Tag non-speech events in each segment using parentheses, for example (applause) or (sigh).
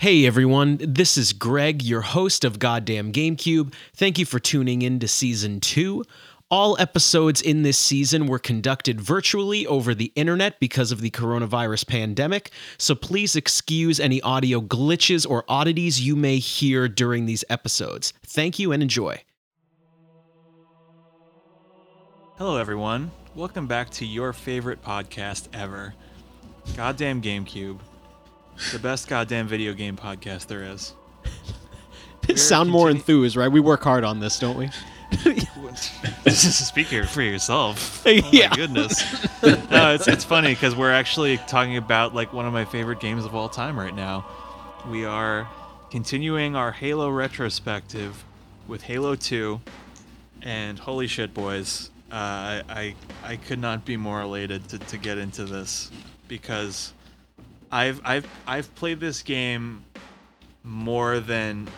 Hey everyone, this is Greg, your host of Goddamn GameCube. Thank you for tuning in to season two. All episodes in this season were conducted virtually over the internet because of the coronavirus pandemic, so please excuse any audio glitches or oddities you may hear during these episodes. Thank you and enjoy. Hello, everyone. Welcome back to your favorite podcast ever, Goddamn GameCube, the best goddamn video game podcast there is. (laughs) Sound more enthused, right? We work hard on this, don't we? This (laughs) is speak here for yourself. (laughs) Oh Yeah. my goodness. no, it's it's funny because we're actually talking about like one of my favorite games of all time right now. We are continuing our Halo retrospective with Halo 2, and holy shit, boys! Uh, I, I I could not be more elated to, to get into this because I've I've I've played this game more than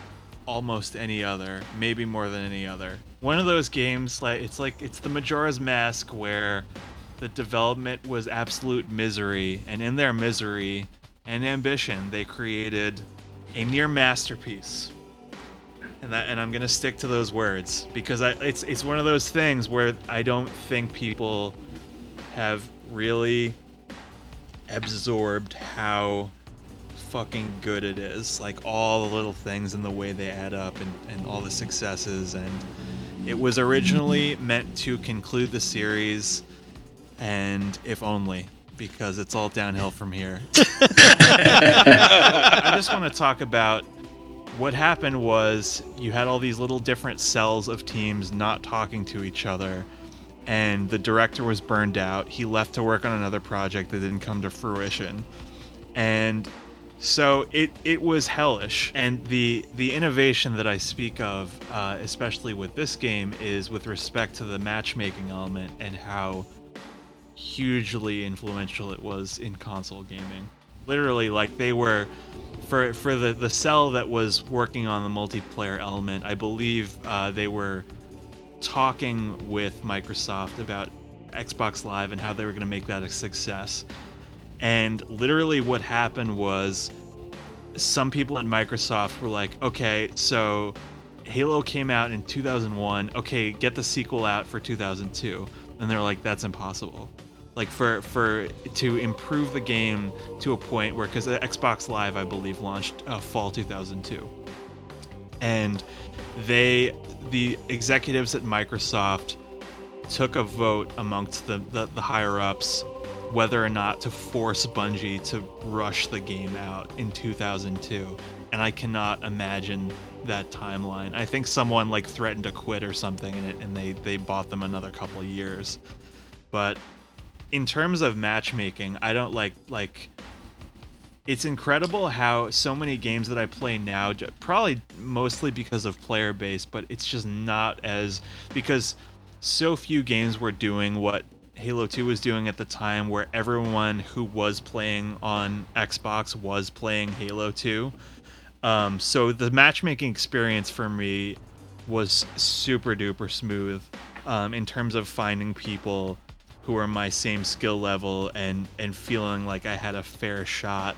almost any other, maybe more than any other. One of those games like it's like it's the Majora's Mask where the development was absolute misery and in their misery and ambition they created a near masterpiece. And that and I'm going to stick to those words because I it's it's one of those things where I don't think people have really absorbed how fucking good it is. Like all the little things and the way they add up and, and all the successes. And it was originally meant to conclude the series, and if only, because it's all downhill from here. (laughs) I just want to talk about what happened was you had all these little different cells of teams not talking to each other and the director was burned out. He left to work on another project that didn't come to fruition. And so it it was hellish. And the the innovation that i speak of uh, especially with this game is with respect to the matchmaking element and how hugely influential it was in console gaming. Literally like they were for for the the cell that was working on the multiplayer element i believe uh, they were talking with microsoft about xbox live and how they were going to make that a success. And literally what happened was some people at microsoft were like okay so halo came out in 2001 okay get the sequel out for 2002 and they're like that's impossible. Like for for to improve the game to a point where because xbox live i believe launched uh, fall 2002 and they the executives at microsoft took a vote amongst the, the, the higher ups whether or not to force bungie to rush the game out in 2002 and i cannot imagine that timeline. I think someone like threatened to quit or something and, it, and they they bought them another couple years. But in terms of matchmaking, I don't like like it's incredible how so many games that I play now, probably mostly because of player base, but it's just not as because so few games were doing what Halo 2 was doing at the time where everyone who was playing on Xbox was playing Halo 2. Um, so the matchmaking experience for me was super duper smooth um, in terms of finding people who are my same skill level and and feeling like I had a fair shot.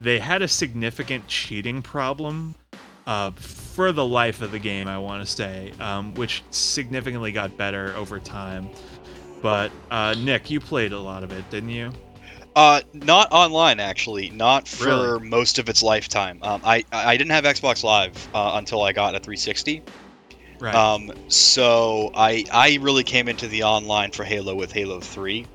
They had a significant cheating problem uh, for the life of the game, I want to say, um, which significantly got better over time. But uh, Nick, you played a lot of it, didn't you? Uh, not online actually, not for Really? most of its lifetime. Um, I I didn't have Xbox Live uh, until I got a 360. Right. Um, so I I really came into the online for Halo with Halo 3.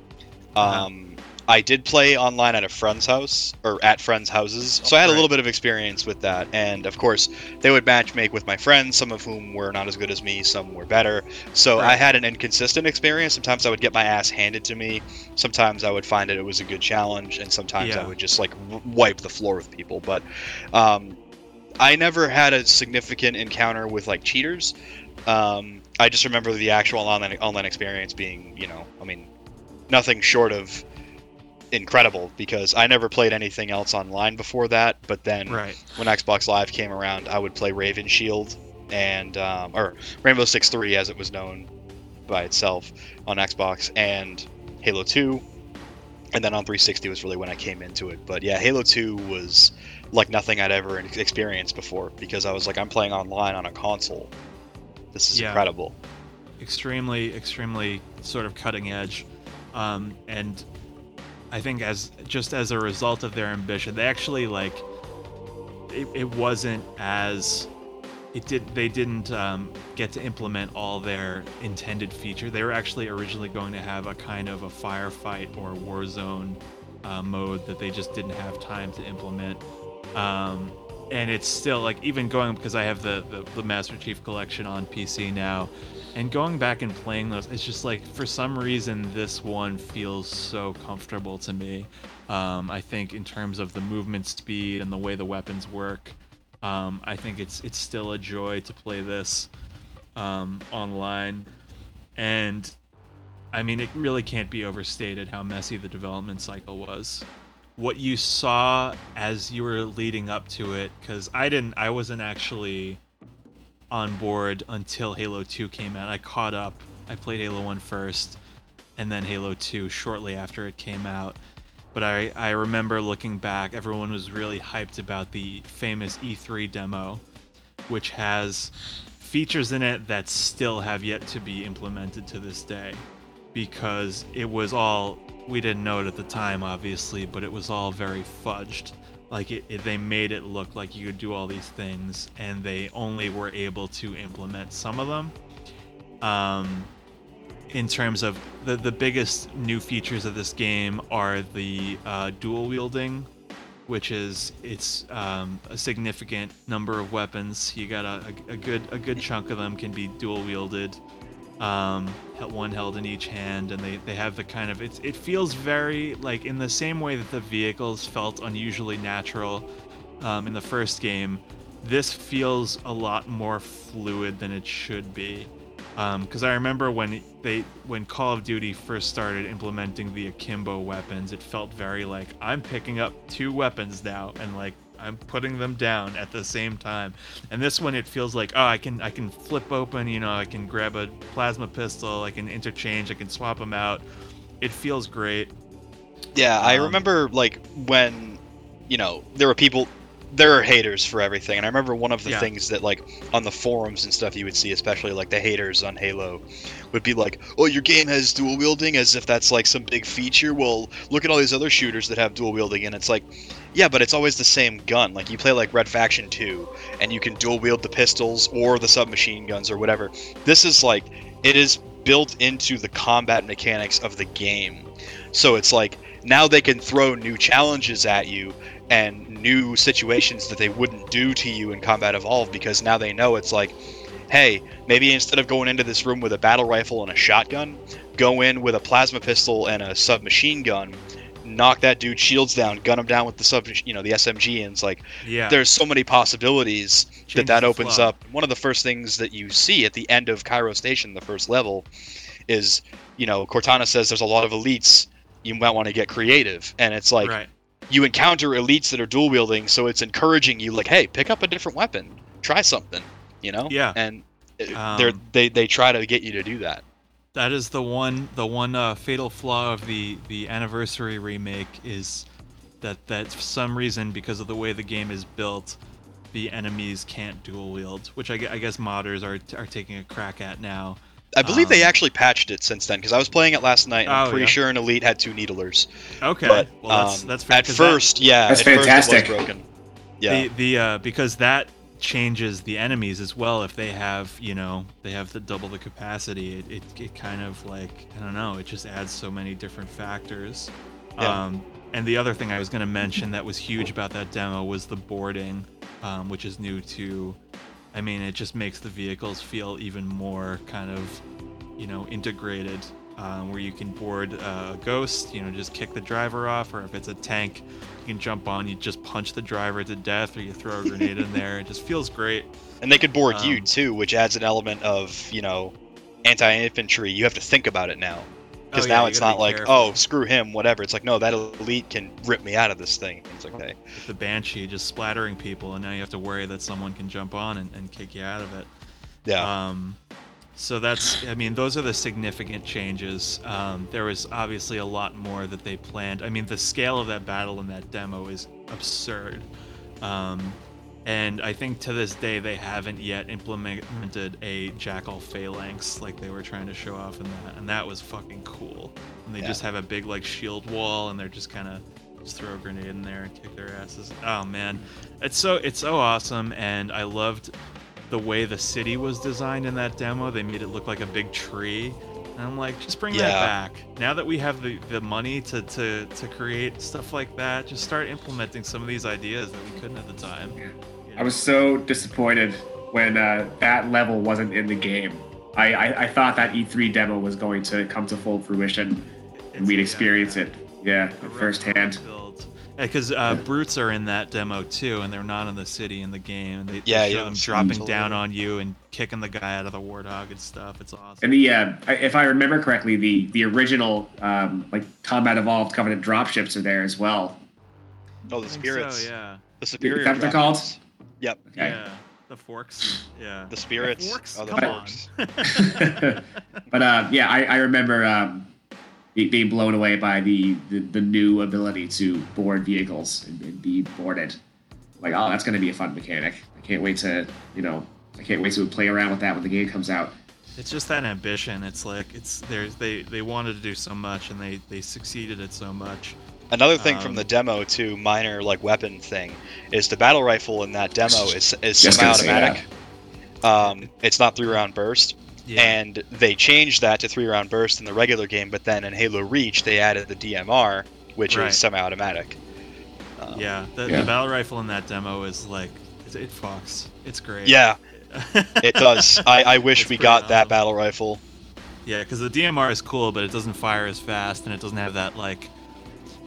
Uh-huh. Um, I did play online at a friend's house or at friends' houses, so I had a little bit of experience with that. And of course, they would match make with my friends, some of whom were not as good as me, some were better. So I had an inconsistent experience. Sometimes I would get my ass handed to me. Sometimes I would find that it was a good challenge, and sometimes I would just like w- wipe the floor with people. But um, I never had a significant encounter with like cheaters. Um, I just remember the actual online online experience being, you know, I mean, nothing short of incredible because I never played anything else online before that. But then right. when Xbox Live came around, I would play Raven Shield and um, or Rainbow Six Three as it was known by itself on Xbox and Halo Two. and then on 360 was really when I came into it. But yeah, Halo 2 was like nothing I'd ever experienced before because I was like, I'm playing online on a console. This is Yeah. incredible. extremely extremely sort of cutting edge um, and i think as just as a result of their ambition they actually like it, it wasn't as it did they didn't um, get to implement all their intended feature they were actually originally going to have a kind of a firefight or warzone uh, mode that they just didn't have time to implement um, and it's still like even going because i have the, the the master chief collection on pc now and going back and playing those it's just like for some reason this one feels so comfortable to me. Um, i think in terms of the movement speed and the way the weapons work um, i think it's it's still a joy to play this um, online. And i mean it really can't be overstated how messy the development cycle was what you saw as you were leading up to it because i didn't i wasn't actually on board until Halo 2 came out. I caught up. I played Halo 1 first, and then Halo 2 shortly after it came out. But I, I remember looking back, everyone was really hyped about the famous E3 demo, which has features in it that still have yet to be implemented to this day. Because it was all, we didn't know it at the time, obviously, but it was all very fudged. Like it, it, they made it look like you could do all these things and they only were able to implement some of them. Um, in terms of the, the biggest new features of this game are the uh, dual wielding which is it's um, a significant number of weapons. You got a, a, a good a good chunk of them can be dual wielded um, one held in each hand, and they, they have the kind of it's it feels very like in the same way that the vehicles felt unusually natural um, in the first game. This feels a lot more fluid than it should be, because I remember when they when Call of Duty first started implementing the akimbo weapons, it felt very like I'm picking up two weapons now, and like I'm putting them down at the same time. And this one, it feels like, oh, I can I can flip open, you know, I can grab a plasma pistol, I can interchange, I can swap them out. It feels great. Yeah, I Um, remember like when, you know, there were people, there are haters for everything, and I remember one of the Yeah. things that like on the forums and stuff you would see, especially like the haters on Halo, would be like, "Oh, your game has dual wielding," as if that's like some big feature. Well, look at all these other shooters that have dual wielding, and it's like, yeah, but it's always the same gun. Like you play like Red Faction 2, and you can dual wield the pistols or the submachine guns or whatever. This is like it is built into the combat mechanics of the game. So it's like now they can throw new challenges at you and new situations that they wouldn't do to you in Combat Evolved because now they know it's like, hey, maybe instead of going into this room with a battle rifle and a shotgun, go in with a plasma pistol and a submachine gun, knock that dude shields down, gun him down with the sub, you know, the SMG, and it's like Yeah. there's so many possibilities that Changes that opens up. One of the first things that you see at the end of Cairo Station, the first level, is you know Cortana says there's a lot of elites. You might want to get creative, and it's like right. you encounter elites that are dual wielding, so it's encouraging you, like, hey, pick up a different weapon, try something, you know? Yeah. And uh, Um, they're, they they try to get you to do that. That is the one the one uh, fatal flaw of the the anniversary remake is that that for some reason because of the way the game is built, the enemies can't dual wield, which I, I guess modders are are taking a crack at now. I believe they Um, actually patched it since then because I was playing it last night and I'm Oh, pretty yeah. sure an elite had two needlers. Okay, But well that's um, that's fair, at 'cause that- first, yeah, That's at first fantastic. it was broken. Yeah, the the uh, because that changes the enemies as well if they have you know they have the double the capacity it, it, it kind of like i don't know it just adds so many different factors Yeah. um, and the other thing i was going to mention that was huge about that demo was the boarding um, which is new to i mean it just makes the vehicles feel even more kind of you know integrated um, where you can board a ghost you know just kick the driver off or if it's a tank can jump on you just punch the driver to death or you throw a grenade in there it just feels great (laughs) and they could board you um, too, which adds an element of you know anti-infantry. You have to think about it now because Oh, yeah, now it's not like careful. oh screw him, whatever. It's like no, that elite can rip me out of this thing. It's like okay, the banshee just splattering people and now you have to worry that someone can jump on and, and kick you out of it yeah. Um, So that's, I mean, those are the significant changes. Um, there was obviously a lot more that they planned. I mean, the scale of that battle in that demo is absurd. Um, and I think to this day they haven't yet implemented a jackal phalanx like they were trying to show off in that, and that was fucking cool. And they Yeah. just have a big like shield wall, and they're just kind of just throw a grenade in there and kick their asses. Oh man, it's so it's so awesome, and I loved the way the city was designed in that demo. They made it look like a big tree. And I'm like, just bring that back. Now that we have the, the money to, to, to create stuff like that, just start implementing some of these ideas that we couldn't at the time. Yeah. You I was so disappointed when uh, that level wasn't in the game. I, I, I thought that E3 demo was going to come to full fruition and It's- we'd experience yeah. it, yeah, firsthand. build. Because uh, brutes are in that demo too, and they're not in the city in the game. And they, they Yeah, show yeah, them dropping totally- down on you and kicking the guy out of the warthog and stuff. It's awesome. And the uh, if I remember correctly, the the original um, like combat evolved covenant dropships are there as well. Oh, the spirits. So, yeah. The superior. Is that what they're called? Yep. Okay. Yeah. The forks. Yeah. The spirits. The forks. are the Come forks. on. (laughs) (laughs) (laughs) but uh, yeah, I, I remember um, be- being blown away by the, the, the new ability to board vehicles and, and be boarded. Like, oh, that's going to be a fun mechanic. I can't wait to, you know, I can't wait to play around with that when the game comes out. It's just that ambition. It's like it's there's they they wanted to do so much and they they succeeded at so much. Another thing from Um, the demo too, minor like weapon thing, is the battle rifle in that demo is is Just gonna say semi-automatic. Um, it's not three round burst, Yeah. and they changed that to three round burst in the regular game. But then in Halo Reach, they added the DMR, which Right. is semi-automatic. Um, yeah, the, Yeah. the battle rifle in that demo is like it, it fucks. It's great. Yeah, (laughs) it does. I, I wish It's we pretty got that battle rifle. Yeah, because the DMR is cool, but it doesn't fire as fast, and it doesn't have that like.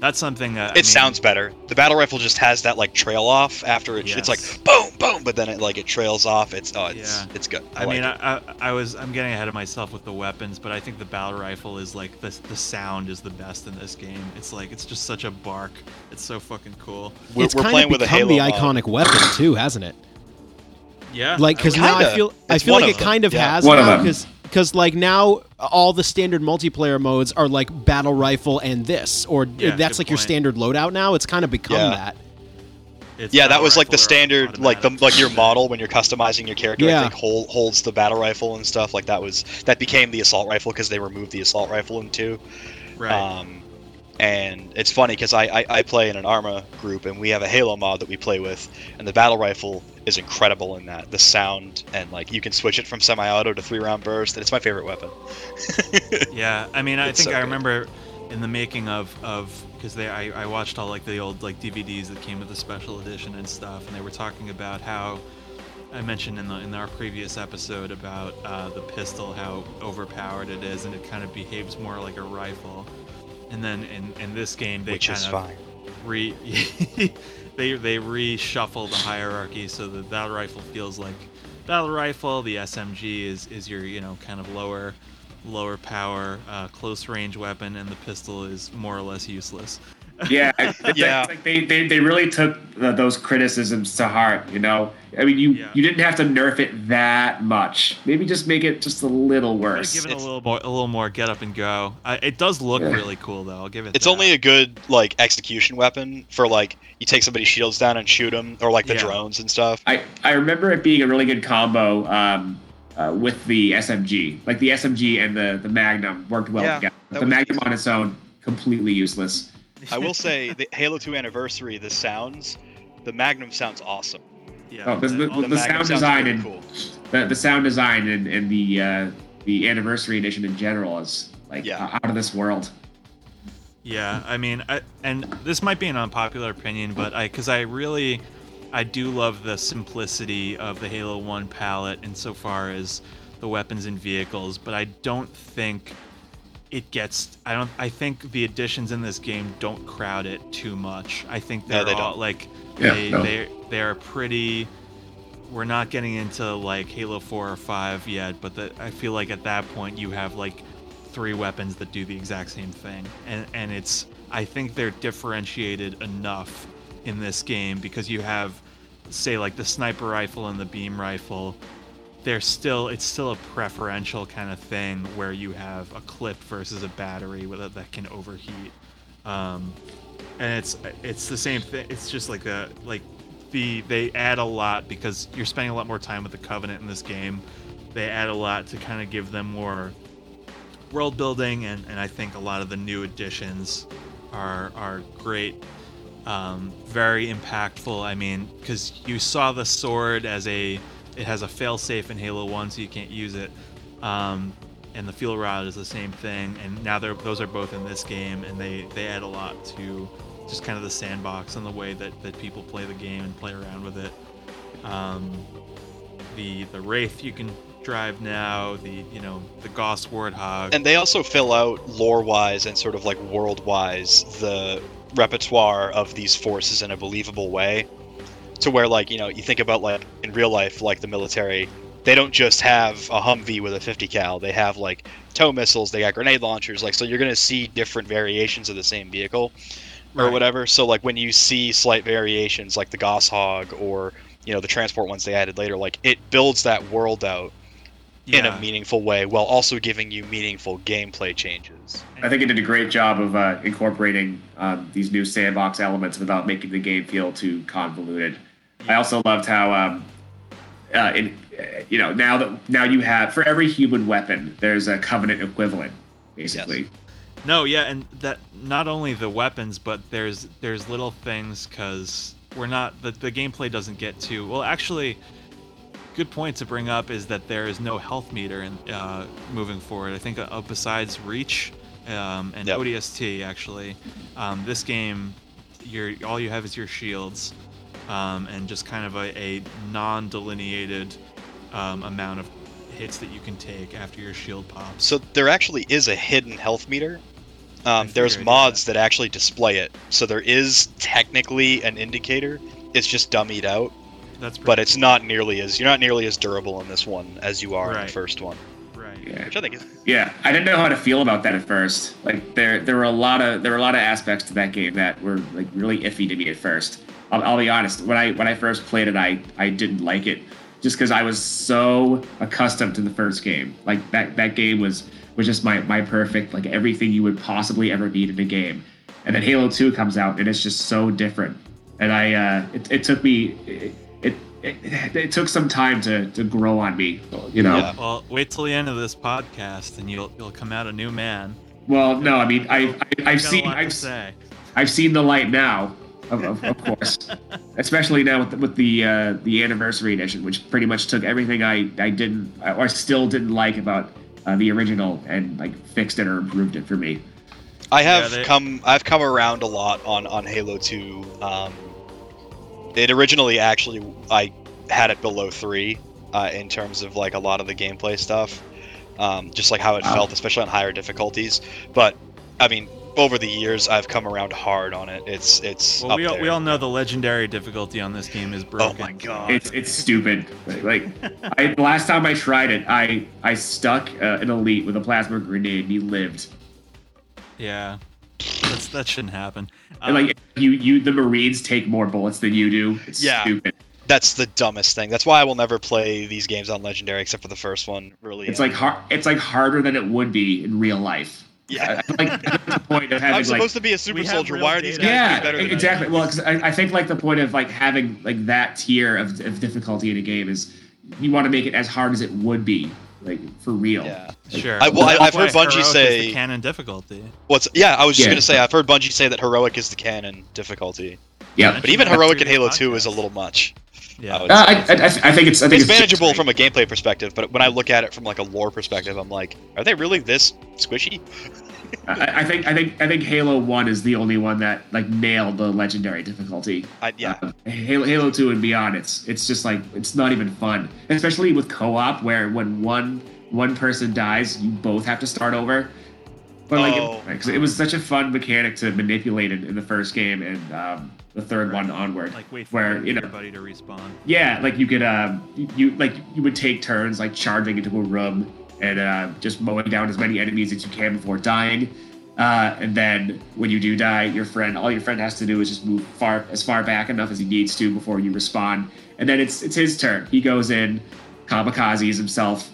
That's something that I It mean, sounds better. The battle rifle just has that like trail off after it. It's like boom, boom, but then it like it trails off. It's oh, it's Yeah. it's good. I, I, mean, like it. I, I, I was I'm getting ahead of myself with the weapons, but I think the battle rifle is like the the sound is the best in this game. It's like it's just such a bark. It's so fucking cool. we're, it's we're kind playing of with a become Halo the mod. iconic weapon too, hasn't it? Yeah. Like because now I Kinda. feel I feel like it them. kind of Yeah. has One of now them. because because like now all the standard multiplayer modes are like battle rifle and this or Yeah, that's good like your point. standard loadout now. It's kind of become Yeah. that. It's Yeah, that battle was like the rifle or standard, like the automatic. like your model when you're customizing your character. Yeah. I think hold, holds the battle rifle and stuff. Like that was that became the assault rifle because they removed the assault rifle in two. right. Um, and it's funny because I, I I play in an Arma group and we have a Halo mod that we play with, and the battle rifle is incredible in that. The sound and like you can switch it from semi-auto to three-round burst, and it's my favorite weapon. (laughs) Yeah, I mean, I It's think so I good. remember in the making of of because they I, I watched all like the old like DVDs that came with the special edition and stuff, and they were talking about how I mentioned in the in our previous episode about uh, the pistol, how overpowered it is, and it kind of behaves more like a rifle. And then in, in this game, they which kind is of fine. re (laughs) they they reshuffle the hierarchy so the battle rifle feels like battle rifle. The smg is is your you know kind of lower lower power uh, close range weapon and the pistol is more or less useless Yeah, (laughs) it's like- Yeah. like they, they, they really took uh, those criticisms to heart. You know, I mean, you Yeah. you didn't have to nerf it that much. Maybe just make it just a little worse. give it a little more a little more get up and go I, it does look Yeah. really cool though i'll give it It's that. only a good like execution weapon for like you take somebody's shields down and shoot them, or like the Yeah. drones and stuff. I, I remember it being a really good combo um, uh, with the SMG. Like the SMG and the, the Magnum worked well Yeah, together. that The Magnum decent. on its own, completely useless. I will say the Halo 2 anniversary, the sounds, the Magnum sounds awesome. yeah Oh, this- and the- all the sound design and- cool. The, the sound design and, and the uh, the anniversary edition in general is like Yeah. out of this world. Yeah, I mean, I, and this might be an unpopular opinion, but I, because I really, I do love the simplicity of the Halo One palette insofar as the weapons and vehicles, but I don't think it gets. I don't. I think the additions in this game don't crowd it too much. I think they're they all don't. like Yeah, they no. they they are pretty. We're not getting into like Halo 4 or 5 yet, but the, I feel like at that point you have like three weapons that do the exact same thing and and it's i think they're differentiated enough in this game because you have say like the sniper rifle and the beam rifle there's still it's still a preferential kind of thing where you have a clip versus a battery with that can overheat. Um, and it's it's the same thing. It's just like a like the they add a lot because you're spending a lot more time with the Covenant in this game. They add a lot to kind of give them more world building, and, and I think a lot of the new additions are are great, um, very impactful. I mean, because you saw the sword as a it has a failsafe in Halo One, so you can't use it. Um, and the fuel rod is the same thing, and now those are both in this game, and they they add a lot to just kind of the sandbox and the way that, that people play the game and play around with it. Um, the the wraith you can drive now, the you know the Gauss Warthog, And they also fill out lore wise and sort of like world wise the repertoire of these forces in a believable way. To where like, you know, you think about like in real life, like the military, they don't just have a Humvee with a 50 cal. They have like tow missiles, they got grenade launchers, like so you're gonna see different variations of the same vehicle or Right. whatever. So like when you see slight variations like the Gauss Hog or you know the transport ones they added later, like it builds that world out in a meaningful way while also giving you meaningful gameplay changes. I think it did a great job of uh, incorporating um, these new sandbox elements without making the game feel too convoluted. I also loved how, um, uh, in, uh, you know, now that now you have for every human weapon, there's a covenant equivalent, basically. No, yeah, and that not only the weapons, but there's there's little things because we're not the the gameplay doesn't get to well. Actually, good point to bring up is that there is no health meter in uh, moving forward. I think uh, besides reach um, and Yep. ODST, actually, um, this game, your all you have is your shields, um, and just kind of a, a non-delineated um, amount of hits that you can take after your shield pops. So there actually is a hidden health meter. Um, there's mods that actually display it. So there is technically an indicator. It's just dummied out, That's but pretty it's cool. not nearly as you're not nearly as durable in this one as you are in the first one, right. Yeah. which I think is Yeah, I didn't know how to feel about that at first. Like there, there were a lot of there were a lot of aspects to that game that were like really iffy to me at first. I'll, I'll be honest. When I when I first played it, I I didn't like it just because I was so accustomed to the first game. Like that that game was was just my my perfect like everything you would possibly ever need in a game. And then Halo Two comes out and it's just so different. And I uh, it, it took me it, it it it took some time to to grow on me. You know. Yeah. Well, wait till the end of this podcast, and you'll you'll come out a new man. Well, no, I mean, I, I I've seen I've, say. I've seen the light now, of, of, of course, especially now with the, with the uh, the anniversary edition, which pretty much took everything I I didn't or I still didn't like about uh, the original and like fixed it or improved it for me. I have Yeah, they- come I've come around a lot on on Halo 2. Um, it originally actually I had it below 3 uh, in terms of like a lot of the gameplay stuff. Um, just like how it Wow. felt especially on higher difficulties. But I mean over the years I've come around hard on it. It's it's Well, up we all, there. we all know the legendary difficulty on this game is broken. Oh broken. my god. It's it's stupid. Like I, the last time I tried it, I I stuck uh, an elite with a plasma grenade. and He lived. Yeah, That's, that shouldn't happen. Um, like you you the Marines take more bullets than you do. It's Yeah. stupid. That's the dumbest thing. That's why I will never play these games on legendary except for the first one. Really. It's like hard. It's like harder than it would be in real life. Yeah. I, I like that's the point of having I'm like supposed to be a super soldier. Why are these guys yeah, doing better than I am? exactly. Well, 'cause I, I think like the point of like having like that tier of, of difficulty in a game is you want to make it as hard as it would be, like for real. Yeah. sure. I, well, I, I've heard why Bungie heroic is say- the canon difficulty. What's yeah? I was just Yeah. gonna say I've heard Bungie say that heroic is the canon difficulty, Yeah. but even heroic in previous Halo Two is a little much. Yeah. I Uh, I. I, I I think it's I think it's it's manageable just- from a gameplay perspective, but when I look at it from like a lore perspective, I'm like, are they really this squishy? I, I think I think I think Halo One is the only one that like nailed the legendary difficulty. I, yeah, Uh, Halo, Halo 2 and beyond, it's it's just like it's not even fun. Especially with co-op where when one one person dies, you both have to start over. But like Oh. it, 'cause it was such a fun mechanic to manipulate in, in the first game and um, the third one onward. Like wait for where you know everybody to respawn. yeah, like you could um you, you like you would take turns like charging into a room and uh, just mowing down as many enemies as you can before dying. Uh, and then when you do die, your friend all your friend has to do is just move far as far back enough as he needs to before you respond. And then it's it's his turn. He goes in, kamikazes himself,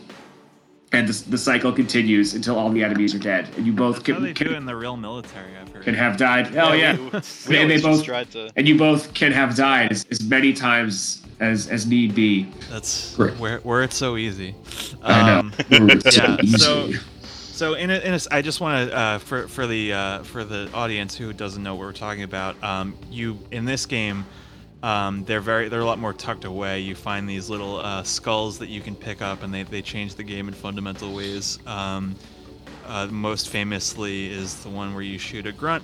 and the, the cycle continues until all the enemies are dead, and you both That's how can, do can, in the real military. I've heard. can have died. Oh yeah, we, we They- they both- tried to. and you both can have died as, as many times as as need be. That's Great. where where it's so easy. I know. Um, (laughs) yeah, so-. So in a, in a, I just want to uh, for for the uh, for the audience who doesn't know what we're talking about. Um, you in this game, um, they're very they're a lot more tucked away. You find these little uh, skulls that you can pick up, and they they change the game in fundamental ways. Um, uh, most famously is the one where you shoot a grunt,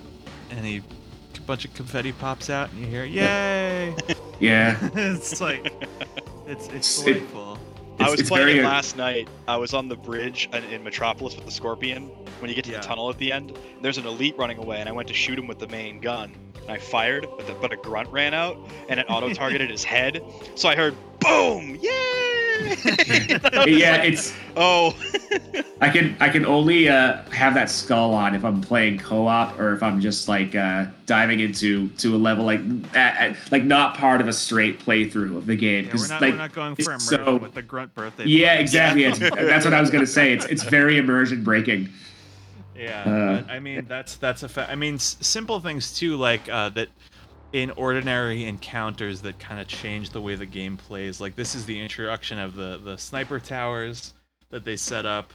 and he, a bunch of confetti pops out, and you hear "Yay!" Yeah. (laughs) it's like it's it's It- delightful. I was playing it last night. I was on the bridge in, in Metropolis with the Scorpion. When you get to Yeah. the tunnel at the end, there's an elite running away, and I went to shoot him with the main gun. And I fired, but, the, but a grunt ran out, and it auto targeted his head. So I heard boom, yay! (laughs) yeah, it's oh, I can I can only uh, have that skull on if I'm playing co-op or if I'm just like uh, diving into to a level like at, at- like not part of a straight playthrough of the game Yeah, we're not, like we're not going for immersion so- with the grunt birthday. yeah party. exactly it's, that's what I was gonna say it's it's very immersion breaking Yeah, Uh, but, I mean that's that's a fact. I mean s- simple things too, like uh, that in ordinary encounters that kind of change the way the game plays. Like this is the introduction of the the sniper towers that they set up.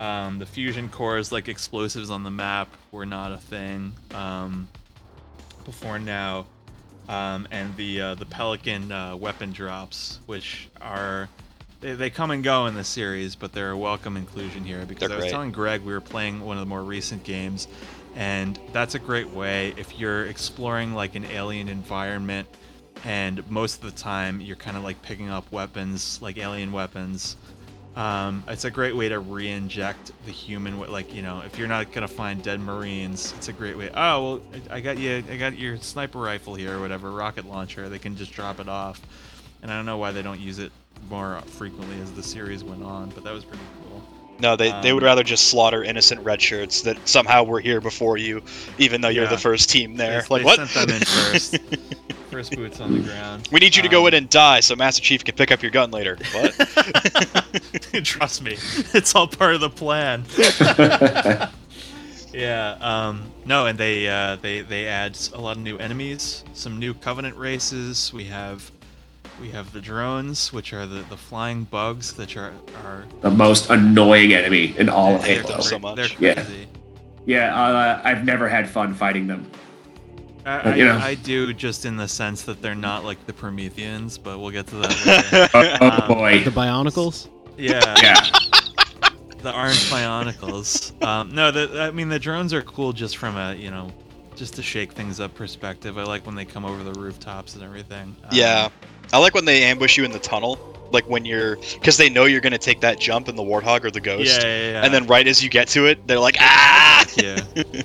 Um, the fusion cores, like explosives on the map, were not a thing um, before now. Um, and the uh, the Pelican uh, weapon drops, which are they, they come and go in the series, but they're a welcome inclusion here because They're I was great. telling Greg we were playing one of the more recent games, and that's a great way if you're exploring like an alien environment, and most of the time you're kind of like picking up weapons like alien weapons. Um, it's a great way to re-inject the human. Like you know, if you're not gonna find dead Marines, it's a great way. Oh well, I got you. I got your sniper rifle here, or whatever, rocket launcher. They can just drop it off, and I don't know why they don't use it more frequently as the series went on, but that was pretty cool. no, they, they would Um, rather just slaughter innocent red shirts that somehow were here before you, even though you're Yeah. the first team there. They, like they what? sent them in first. (laughs) first boots on the ground. We need you to go Um, in and die so Master Chief can pick up your gun later. What? (laughs) (laughs) Trust me, it's all part of the plan. yeah. Um, no, and they uh, they they add a lot of new enemies, some new Covenant races. We have we have the drones, which are the, the flying bugs that are are the most annoying enemy in all of I hate Halo so much. They're Yeah. crazy. yeah uh, I've never had fun fighting them I, But, you know. I, I do just in the sense that they're not like the Prometheans, but we'll get to that later. (laughs) oh, oh Um, boy The Bionicles? yeah. yeah the orange bionicles. Um, no, the, I mean the drones are cool just from a you know, just to shake things up perspective. I like when they come over the rooftops and everything. Um, yeah, I like when they ambush you in the tunnel, like when you're, because they know you're gonna take that jump in the warthog or the ghost, yeah, yeah. and then right as you get to it, they're like, ah! yeah,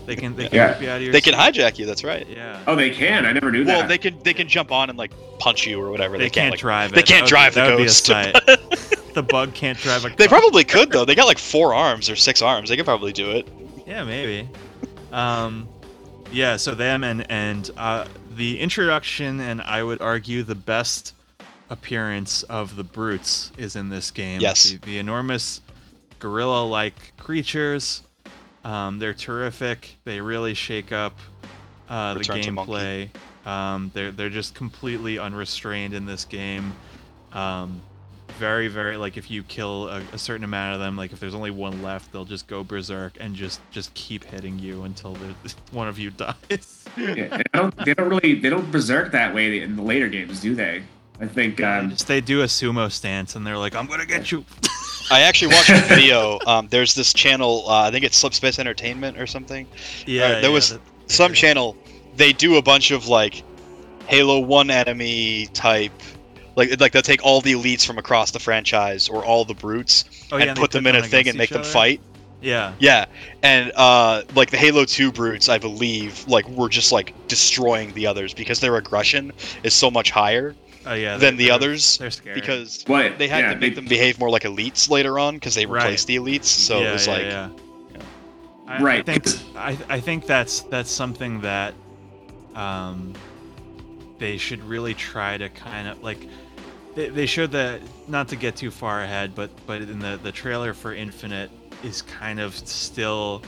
they can they can Yeah. rip you out of your. They can hijack you. That's right. Yeah. oh they can I never knew that Well, they can they can jump on and like punch you or whatever. They, They, can't like, drive it. they can't That drive be, the that would be a ghost. sight. (laughs) the bug can't drive a. They probably could though. They got like four arms or six arms. They could probably do it. Yeah, maybe. Um, yeah. So them and and uh, the introduction and I would argue the best appearance of the brutes is in this game. Yes. The, the enormous gorilla-like creatures. Um, they're terrific. They really shake up uh, the Return to Monkey. gameplay. Um, they're they're just completely unrestrained in this game. Um, very very like if you kill a, a certain amount of them, like if there's only one left, they'll just go berserk and just just keep hitting you until the, (laughs) one of you (laughs) dies. Yeah, and I don't, they don't really they don't berserk that way in the later games do they I think They um, just they do a sumo stance and they're like, "I'm gonna get you." (laughs) I actually watched a video. Um, there's this channel. Uh, I think it's Slipspace Entertainment or something. Yeah, there yeah, was that- some channel. They do a bunch of like Halo One enemy type. Like, like they'll take all the elites from across the franchise or all the brutes Oh, yeah, and and put them in a thing and make each them other? fight. Yeah, Yeah, and uh, like the Halo 2 brutes, I believe, like were just like destroying the others because their aggression is so much higher oh yeah. than the they're- others They're scary. because what they had yeah, to make they- them behave more like elites later on because they Right. replaced the elites. So yeah, it was yeah, like, yeah. I, I Right. think I, I think that's that's something that um they should really try to kind of like they, they showed that not to get too far ahead, but but in the the trailer for Infinite is kind of still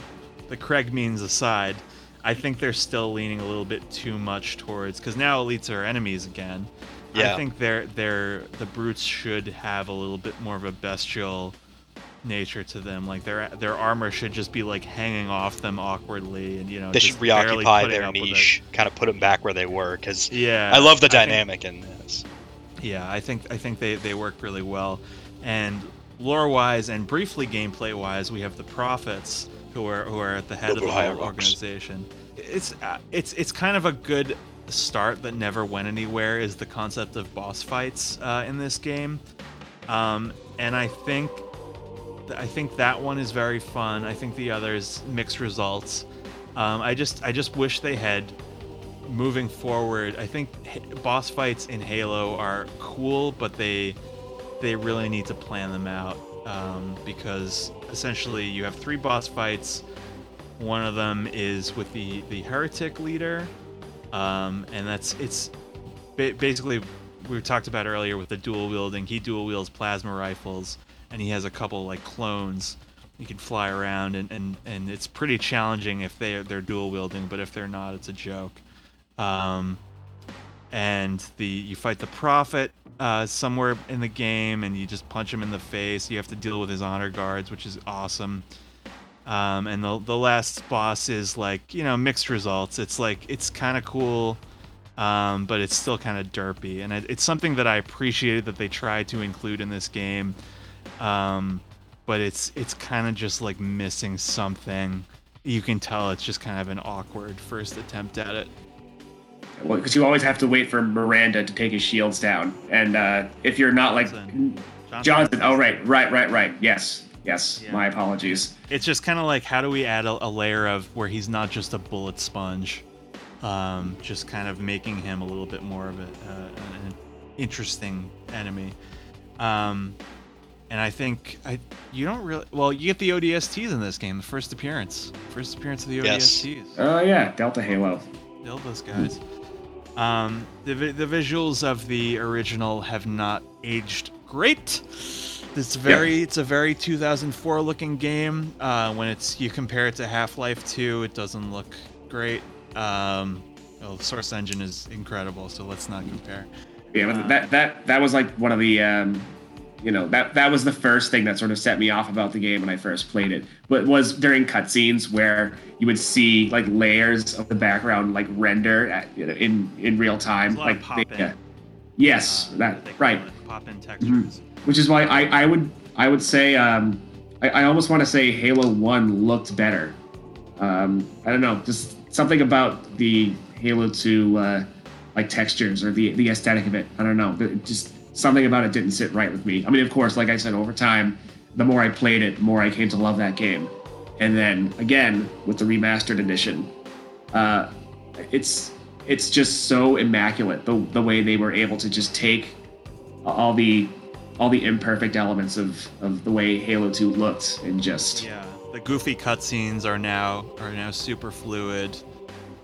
the Craig means aside. I think they're still leaning a little bit too much towards because now elites are enemies again. Yeah. I think they're they're the brutes should have a little bit more of a bestial nature to them. Like their their armor should just be like hanging off them awkwardly, and you know They should reoccupy their up with it. niche, kind of put them back where they were. Because Yeah, I love the think- dynamic in this. yeah, I think I think they they work really well, and lore wise and briefly gameplay wise, we have the prophets who are who are at the head of the whole organization. It's uh, it's it's kind of a good start that never went anywhere. Is the concept of boss fights uh, in this game, um, and I think I think that one is very fun. I think the others mixed results. Um, I just I just wish they had moving forward. I think boss fights in Halo are cool, but they they really need to plan them out um, because essentially you have three boss fights. One of them is with the the heretic leader, um, and that's it's ba- basically we talked about earlier with the dual wielding. He dual wields plasma rifles, and he has a couple like clones. You can fly around, and, and, and it's pretty challenging if they they're dual wielding, but if they're not, it's a joke. Um, and the you fight the prophet uh, somewhere in the game, and you just punch him in the face. You have to deal with his honor guards, which is awesome. Um, and the the last boss is like you know mixed results. It's like it's kind of cool, um, but it's still kind of derpy, and it, it's something that I appreciated that they tried to include in this game. Um, but it's it's kind of just like missing something. You can tell it's just kind of an awkward first attempt at it. Well, because you always have to wait for Miranda to take his shields down, and uh, if you're not like Johnson. Johnson, oh right, right, right, right, yes, yes. Yeah. My apologies. It's just kind of like how do we add a, a layer of where he's not just a bullet sponge, um, just kind of making him a little bit more of a, uh, an interesting enemy. Um, and I think I you don't really well you get the ODSTs in this game, the first appearance, first appearance of the Yes. ODSTs. Oh yeah, Delta Halo. Kill those guys. Um, the, the visuals of the original have not aged great. It's very it's a very 2004 looking game. Uh, when it's you compare it to Half-Life 2, it doesn't look great. Um, well, the source engine is incredible, so let's not compare. Yeah, Uh, that that that was like one of the um, you know that that was the first thing that sort of set me off about the game when I first played it. But was during cutscenes where you would see like layers of the background like render at, in in real time, There's a lot like they- uh, yes, Uh, that right. Mm-hmm. It Pop-in textures. Which is why I I would I would say um, I, I almost want to say Halo One looked better. Um, I don't know, just something about the Halo Two uh, like textures or the the aesthetic of it. I don't know, just something about it didn't sit right with me. I mean, of course, like I said, over time, the more I played it, the more I came to love that game. And then again with the remastered edition, uh, it's it's just so immaculate the the way they were able to just take all the all the imperfect elements of of the way Halo 2 looked and just Yeah, the goofy cutscenes are now are now super fluid,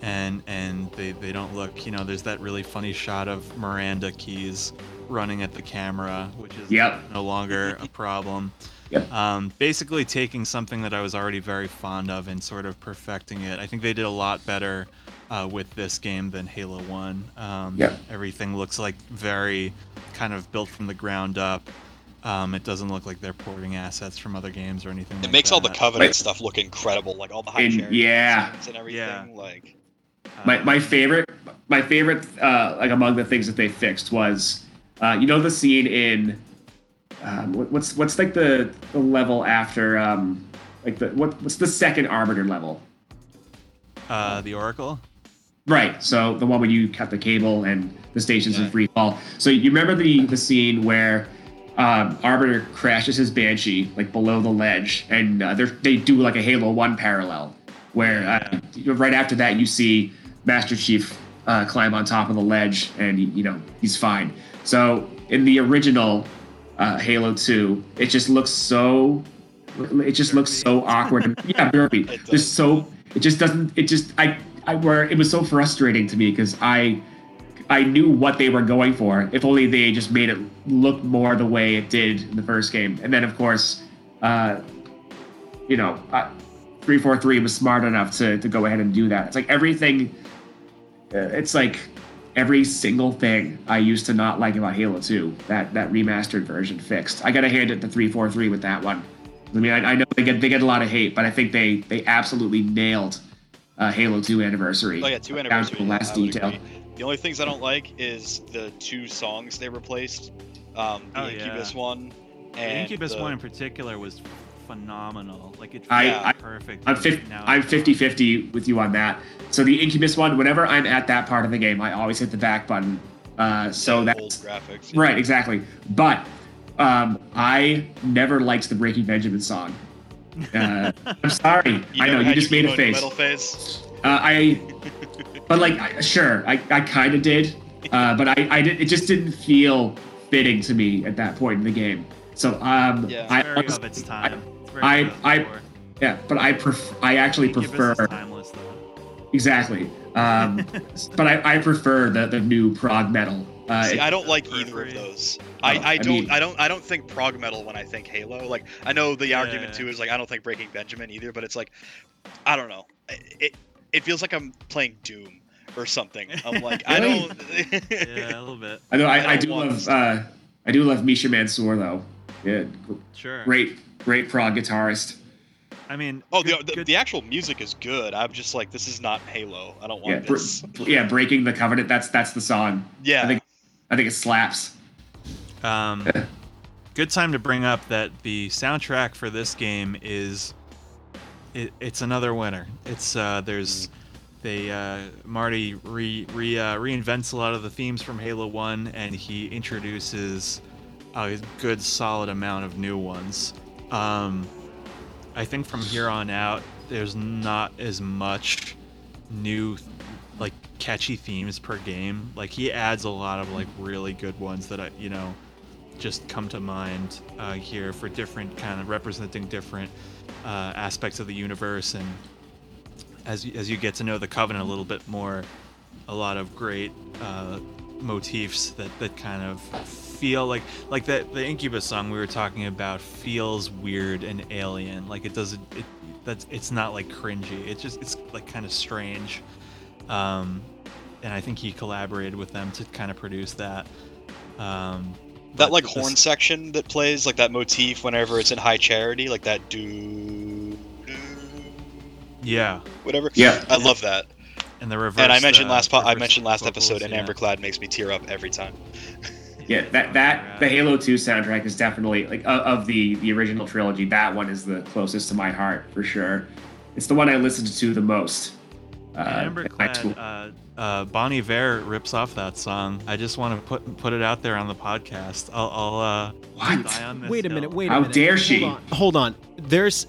and and they they don't look. You know, there's that really funny shot of Miranda Keyes running at the camera, which is Yep. no longer a (laughs) problem. Yep. Um, basically, taking something that I was already very fond of and sort of perfecting it. I think they did a lot better uh, with this game than Halo One. Um, Yep. Everything looks like very kind of built from the ground up. Um, it doesn't look like they're porting assets from other games or anything. It like makes all the. Covenant Wait. stuff look incredible, like all the high And- chariot yeah. and everything. Yeah. Like my, Um, my favorite my favorite uh, like among the things that they fixed was uh, you know the scene in um, what's what's like the, the level after um, like the what what's the second arbiter level uh, the Oracle. Right. So the one where you cut the cable and the station's Yeah. in free fall. So you remember the the scene where um, Arbiter crashes his Banshee like below the ledge, and uh, they're- do like a Halo One parallel, where uh, right after that you see Master Chief uh, climb on top of the ledge, and you know he's fine. So in the original uh, Halo Two, it just looks so. It just looks so awkward. (laughs) yeah, burpy. It. Just so it just doesn't. It just I I it was so frustrating to me because I I knew what they were going for. If only they just made it look more the way it did in the first game. And then, of course, uh, you know, uh, 343 was smart enough to, to go ahead and do that. It's like everything, uh, it's like every single thing I used to not like about Halo 2, that, that remastered version fixed. I got to hand it to 343 with that one. I mean, I, I know they get they get a lot of hate, but I think they they absolutely nailed uh, Halo 2 anniversary. Oh yeah, two down to anniversary. the last detail. agree. The only things I don't like is the two songs they replaced. Um, the Oh, yeah. Incubus one The and Incubus the- one in particular was phenomenal. Like it I- felt I- perfect. I'm and 50, now I'm it's 50 50 with you on that. So the Incubus one, whenever I'm at that part of the game, I always hit the back button. Uh, so old that's graphics. yeah. right, exactly. But um, I never liked the Breaking Benjamin song. Uh, I'm sorry. (laughs) You I know you just made a emo face. Metal phase. Uh, I, (laughs) but like, I, sure, I, I kind of did, uh, but I, I did. It just didn't feel fitting to me at that point in the game. So um, Yeah. I, It's very of its time. It's very I- 2004. yeah, but I pref- I actually prefer timeless though. exactly. Um, (laughs) but I, I prefer the the new prog metal. Uh, See, I don't like either free. of those. Oh, I, I I don't mean- I don't I don't think prog metal when I think Halo. Like I know the argument too is like I don't think Breaking Benjamin either, but it's like I don't know. It it feels like I'm playing Doom or something. I'm (laughs) like I don't. Yeah, a little bit. I know I, I I, don't do want love this. uh, I do love Misha Mansour though. Yeah, Sure. great great prog guitarist. I mean, Oh, good- the, the, good- the actual music is good. I'm just like, this is not Halo. I don't Yeah, want br- this. yeah, breaking the covenant. That's that's the song. Yeah, I think I think it slaps. Um, good time to bring up that the soundtrack for this game is it, it's another winner. It's uh, there's they uh, Marty re, re uh, reinvents a lot of the themes from Halo One, and he introduces a good solid amount of new ones. Um, I think from here on out, there's not as much new like catchy themes per game. Like he adds a lot of like really good ones that I you know just come to mind uh, here for different kind of representing different uh, aspects of the universe. And as as you get to know the covenant a little bit more a lot of great uh, motifs that, that kind of feel like like that the incubus song we were talking about feels weird and alien. Like it doesn't it that's it's not like cringy. It's just it's like kind of strange um, and i think he collaborated with them to kind of produce that um, that like this- horn section that plays like that motif whenever it's in High Charity, like that do, do yeah whatever. Yeah. I love that. and the reverse and I mentioned uh, last po- I mentioned last vocals, episode, and yeah. Amberclad makes me tear up every time. (laughs) Yeah, that that the Halo 2 soundtrack is definitely like of, of the the original trilogy. That one is the closest to my heart for sure. It's the one I listened to the most. Uh, And in high. Amberclad, uh, uh, Bon Iver rips off that song. I just want to put put it out there on the podcast. I'll, I'll uh, What? die on this Wait a hill. minute. Wait a How minute. dare Hold she? on. Hold on. There's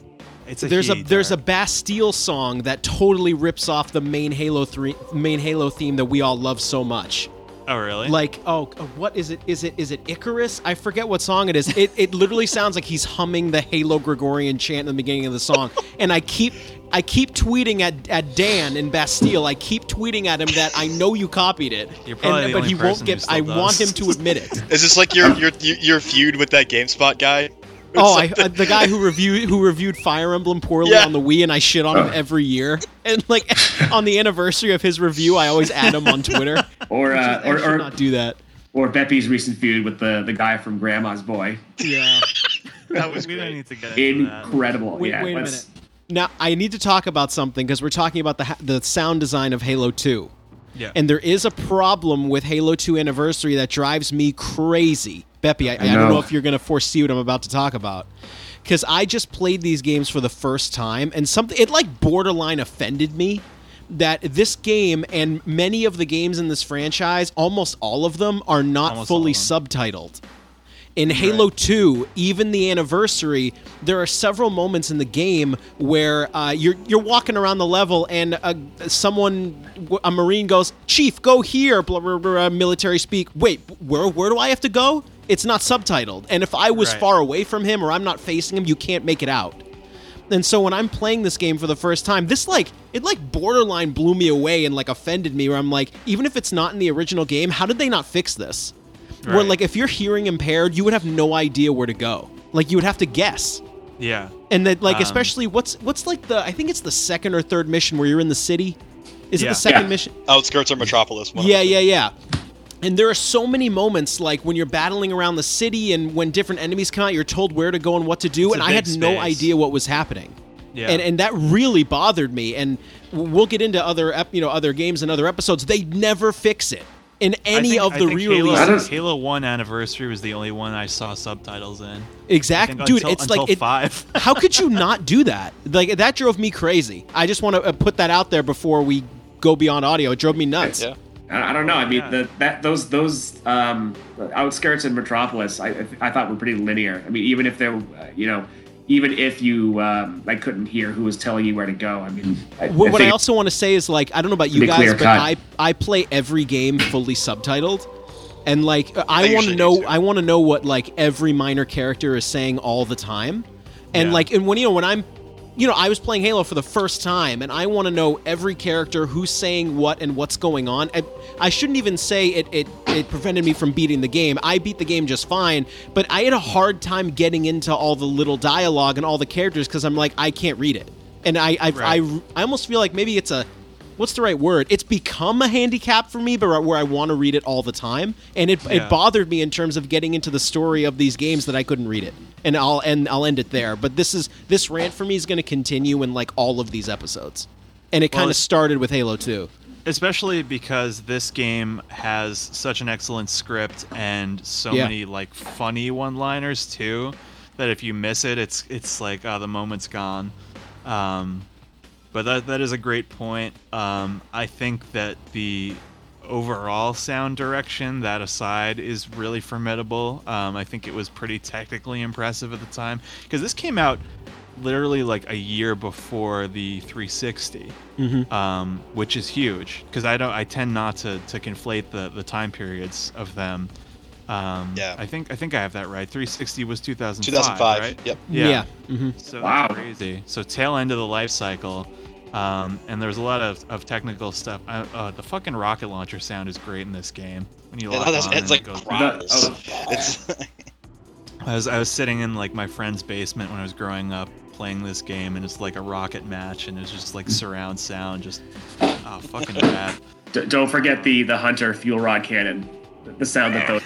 It's a there's a he, there's a Bastille song that totally rips off the main Halo three main Halo theme that we all love so much. Oh really? Like oh, uh, what is it? Is it is it Icarus? I forget what song it is. It it literally (laughs) sounds like he's humming the Halo Gregorian chant in the beginning of the song. (laughs) And I keep I keep tweeting at, at Dan in Bastille. I keep tweeting at him that I know you copied it, You're probably and, the but only he won't person get. still I does. want him to admit it. (laughs) Is this like your your your, your feud with that GameSpot guy? Or Oh, I, something? uh, the guy who reviewed who reviewed Fire Emblem poorly Yeah. on the Wii, and I shit on him every year. (laughs) And like on the anniversary of his review, I always add him on Twitter. (laughs) or uh, or or, not do that. or Beppy's recent feud with the the guy from Grandma's Boy. Yeah. (laughs) that was we don't great. need to get into that. Incredible. Wait, yeah, wait a minute. Now I need to talk about something because we're talking about the the sound design of Halo Two, Yeah. and there is a problem with Halo Two Anniversary that drives me crazy. Beppy, I, I, don't know. know if you're going to foresee what I'm about to talk about. Because I just played these games for the first time, and something it like borderline offended me that this game and many of the games in this franchise, almost all of them, are not Almost fully of them. subtitled. In Halo 2, even the anniversary, there are several moments in the game where uh, you're you're walking around the level and uh, someone, a marine goes, "Chief, go here." Blah blah blah. Military speak. Wait, where where do I have to go? It's not subtitled, and if I was Right. far away from him or I'm not facing him, you can't make it out. And so when I'm playing this game for the first time, this like it like borderline blew me away and like offended me where I'm like, even if it's not in the original game, how did they not fix this? Where Right. like if you're hearing impaired, you would have no idea where to go. Like you would have to guess. Yeah. And that like Um, especially what's what's like the I think it's the second or third mission where you're in the city. Is it Yeah. the second Yeah. mission? Outskirts of Metropolis. one of Yeah, the yeah, yeah. And there are so many moments like when you're battling around the city and when different enemies come out, you're told where to go and what to do, It's and a I had big no space. idea what was happening. Yeah. And and that really bothered me. And we'll get into other ep- you know other games and other episodes. They never fix it in I any think- of the re-releases. Halo, Halo One Anniversary was the only one I saw subtitles in. Exactly, dude. until- it's until like it, five. (laughs) how could you not do that? Like that drove me crazy. I just want to put that out there before we go beyond audio. It drove me nuts. Yeah. I I don't know. I mean, Yeah. the, that those those um, outskirts in Metropolis, I I thought were pretty linear. I mean, even if they're, uh, you know, even if you um, like couldn't hear who was telling you where to go. I mean, I, What, what I also want to say is like I don't know about you guys, but cut. I I play every game fully subtitled, and like I, I want to know. I want to know what like every minor character is saying all the time, and Yeah. like and when you know when I'm, you know I was playing Halo for the first time, and I want to know every character who's saying what and what's going on. I, I shouldn't even say it, it it prevented me from beating the game. I beat the game just fine, but I had a hard time getting into all the little dialogue and all the characters because I'm like I can't read it, and I I, Right. I I almost feel like maybe it's a what's the right word? It's become a handicap for me, but where I want to read it all the time, and it, Yeah. it bothered me in terms of getting into the story of these games that I couldn't read it. And I'll end I'll end it there. But this is this rant for me is going to continue in like all of these episodes, and it Well, kind of started with Halo Two. especially because this game has such an excellent script and so Yeah. many like funny one-liners too that if you miss it it's it's like oh the moment's gone um, but that that is a great point. Um, i think that the overall sound direction that aside is really formidable. Um, i think it was pretty technically impressive at the time. Because this came out literally like a year before the 360 um, which is huge. Because I don't I tend not to, to conflate the, the time periods of them. Um, Yeah. I think I think I have that right. 360 was 2005. 2005. Right? Yep. Yeah. hmm So Wow. that's crazy. So tail end of the life cycle. Um, and there's a lot of, of technical stuff. Uh, uh, the fucking rocket launcher sound is great in this game. When you Yeah, lock that's, on it's and like it goes- growls. Oh. It's I was I was sitting in like my friend's basement when I was growing up playing this game, and it's like a rocket match, and it's just like surround sound, just oh fucking rad. D- don't forget the the hunter fuel rod cannon. The, the sound that those.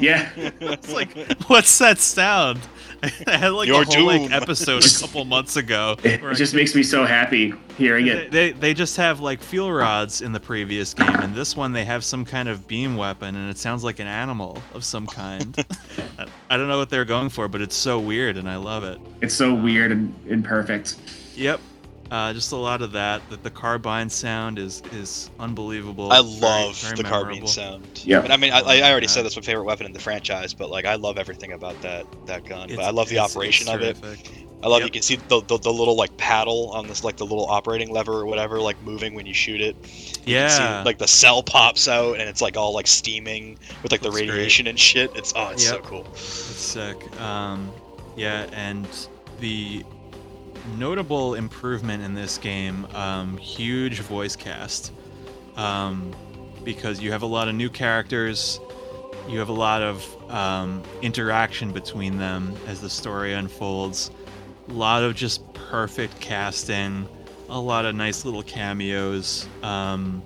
Yeah. (laughs) It's like, what's that sound? (laughs) I had like You're a whole like episode a (laughs) couple months ago. It, it I just makes me so happy hearing They, it. they they just have like fuel rods in the previous game, and this one they have some kind of beam weapon, and it sounds like an animal of some kind. I- I don't know what they're going for, but it's so weird, and I love it. It's so weird and imperfect. Yep, uh, just a lot of that. That the carbine sound is is unbelievable. I love very the carbine sound. Yeah, And I mean, I, I already Yeah. said that's my favorite weapon in the franchise, but like, I love everything about that that gun. It's- but I love the operation it's of it. terrific. I love Yep. you can see the, the the little like paddle on this like the little operating lever or whatever like moving when you shoot it. You can see, Yeah, like the cell pops out and it's like all like steaming with like the Looks great. radiation and shit. It's oh, it's so cool. It's sick. Um, yeah, and the notable improvement in this game, um, huge voice cast, um, because you have a lot of new characters. You have a lot of um, interaction between them as the story unfolds. A lot of just perfect casting. A lot of nice little cameos. Um,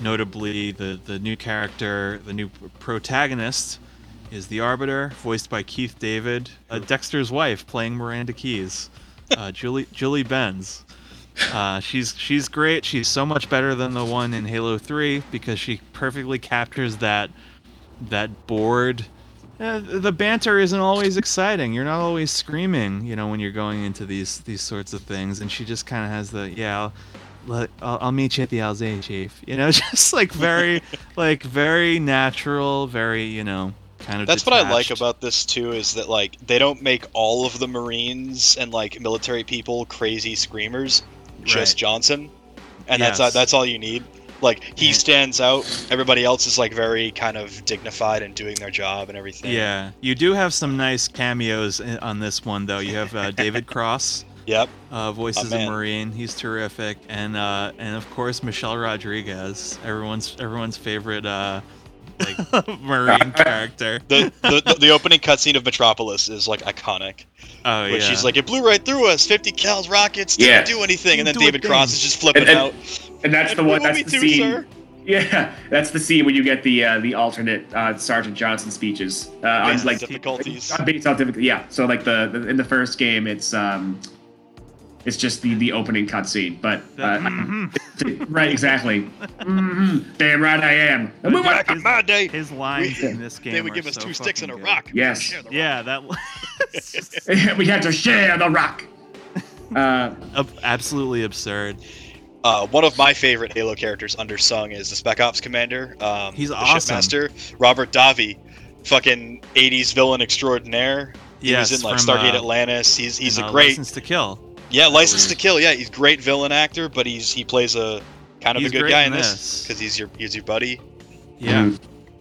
notably, the the new character, the new protagonist, is the Arbiter, voiced by Keith David, uh, Dexter's wife, playing Miranda Keyes, uh, Julie Julie Benz. Uh, she's she's great. She's so much better than the one in Halo 3 because she perfectly captures that that bored. Uh, the banter isn't always exciting. You're not always screaming, you know, when you're going into these these sorts of things. And she just kind of has the yeah. I'll, I'll, I'll meet you at the LZ, chief. You know, (laughs) just like very, like very natural, very you know, kind of. That's what I like about this too is that like they don't make all of the Marines and like military people crazy screamers. Just Right. Johnson, and Yes. that's that's all you need. Like he stands out. Everybody else is like very kind of dignified and doing their job and everything. Yeah, you do have some nice cameos on this one, though. You have uh, David (laughs) Cross Yep. uh, voices Oh, of. Marine. He's terrific, and uh, and of course Michelle Rodriguez, everyone's everyone's favorite uh, like (laughs) Marine character. (laughs) The, the, the, the opening cutscene of Metropolis is like iconic. Oh Where yeah, she's like, it blew right through us, 50 cals, rockets, didn't Yeah. do anything. And then Didn't do a David Cross is just flipping And- and- out. And that's "And the one. want That's me the too, scene. sir?" (laughs) Yeah, that's the scene when you get the uh, the alternate uh, Sergeant Johnson speeches uh, on Based on like difficulties. based on difficulty. Yeah, so like the, the in the first game, it's um, it's just the the opening cutscene, but uh, Mhm. (laughs) right, exactly. hmm Damn right I am. But Move yeah, on. Back in my day, His lines We- in this game they would give us so two sticks and a fucking good. rock. Yes. Share rock. Yeah, that (laughs) (laughs) we had to share the rock. Uh, absolutely absurd. Uh, one of my favorite Halo characters undersung is the Spec Ops commander. Um, He's the awesome. Shipmaster, Robert Davi, fucking 80s villain extraordinaire. He was in like from, Stargate uh, Atlantis. He's he's and, a uh, great License to Kill. Yeah, License to Kill. Yeah, he's great villain actor, but he's he plays a kind of He's a good guy in in this this. because he's your he's your buddy. Yeah, Mm.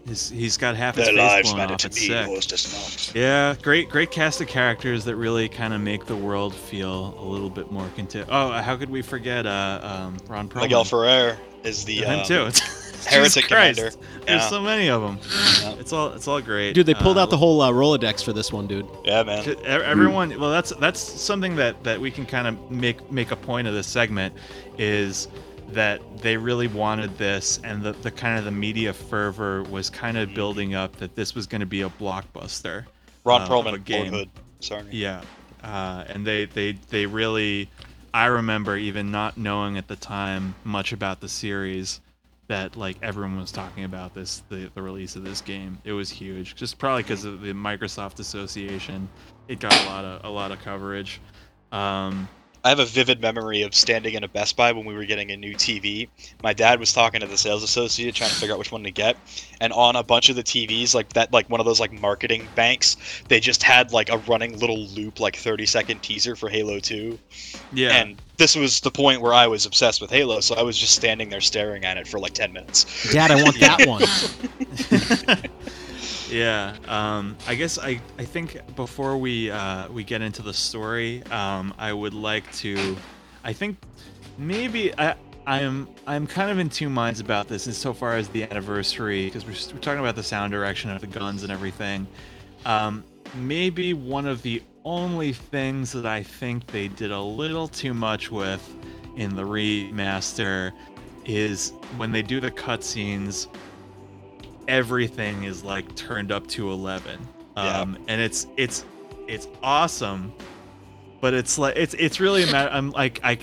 he's he's got half his Their face lives blown matter off. to It's sick. most as not. Yeah, great, great cast of characters that really kind of make the world feel a little bit more content. Oh, how could we forget uh, um, Ron Perlman? Miguel Ferrer is the Him um, too. (laughs) Heretic Jesus Christ. commander. There's Yeah. so many of them. Yeah. It's all it's all great. Dude, they pulled Uh, out the whole uh, Rolodex for this one, dude. Yeah, man. Everyone well that's that's something that that we can kind of make make a point of this segment is that they really wanted this and the, the kind of the media fervor was kind of building up that this was going to be a blockbuster Ron uh, of Perlman, game. Sorry. yeah uh, and they they they really i remember even not knowing at the time much about the series that like everyone was talking about this the, the release of this game it was huge. Just probably because of the microsoft association it got a lot of a lot of coverage. Um, I have a vivid memory of standing in a Best Buy when we were getting a new TV. My dad was talking to the sales associate trying to figure out which one to get, and on a bunch of the TVs, like that, like one of those like marketing banks, they just had like a running little loop, like 30 second teaser for Halo 2. yeah And this was the point where I was obsessed with Halo, so I was just standing there staring at it for like 10 minutes. Dad, I want that (laughs) one. (laughs) Yeah, um, I guess I, I think before we uh, we get into the story, um, I would like to, I think maybe I I'm I'm kind of in two minds about this insofar as the anniversary because we're, we're talking about the sound direction of the guns and everything. Um, maybe one of the only things that I think they did a little too much with in the remaster is when they do the cutscenes everything is like turned up to 11 Yeah. um and it's it's it's awesome but it's like it's it's really a matter i'm like i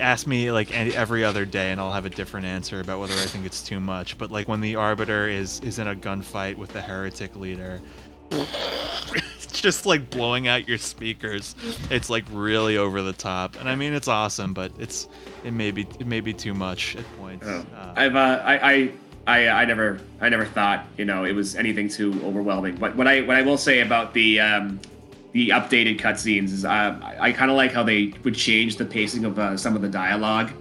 ask me like any, every other day and i'll have a different answer about whether i think it's too much but like when the arbiter is is in a gunfight with the heretic leader it's (laughs) just like blowing out your speakers it's like really over the top and i mean it's awesome but it's it may be it may be too much at points Oh. uh, I've uh, I, I I I never I never thought you know it was anything too overwhelming. But what I what I will say about the um, the updated cutscenes is uh, I, I kind of like how they would change the pacing of uh, some of the dialogue.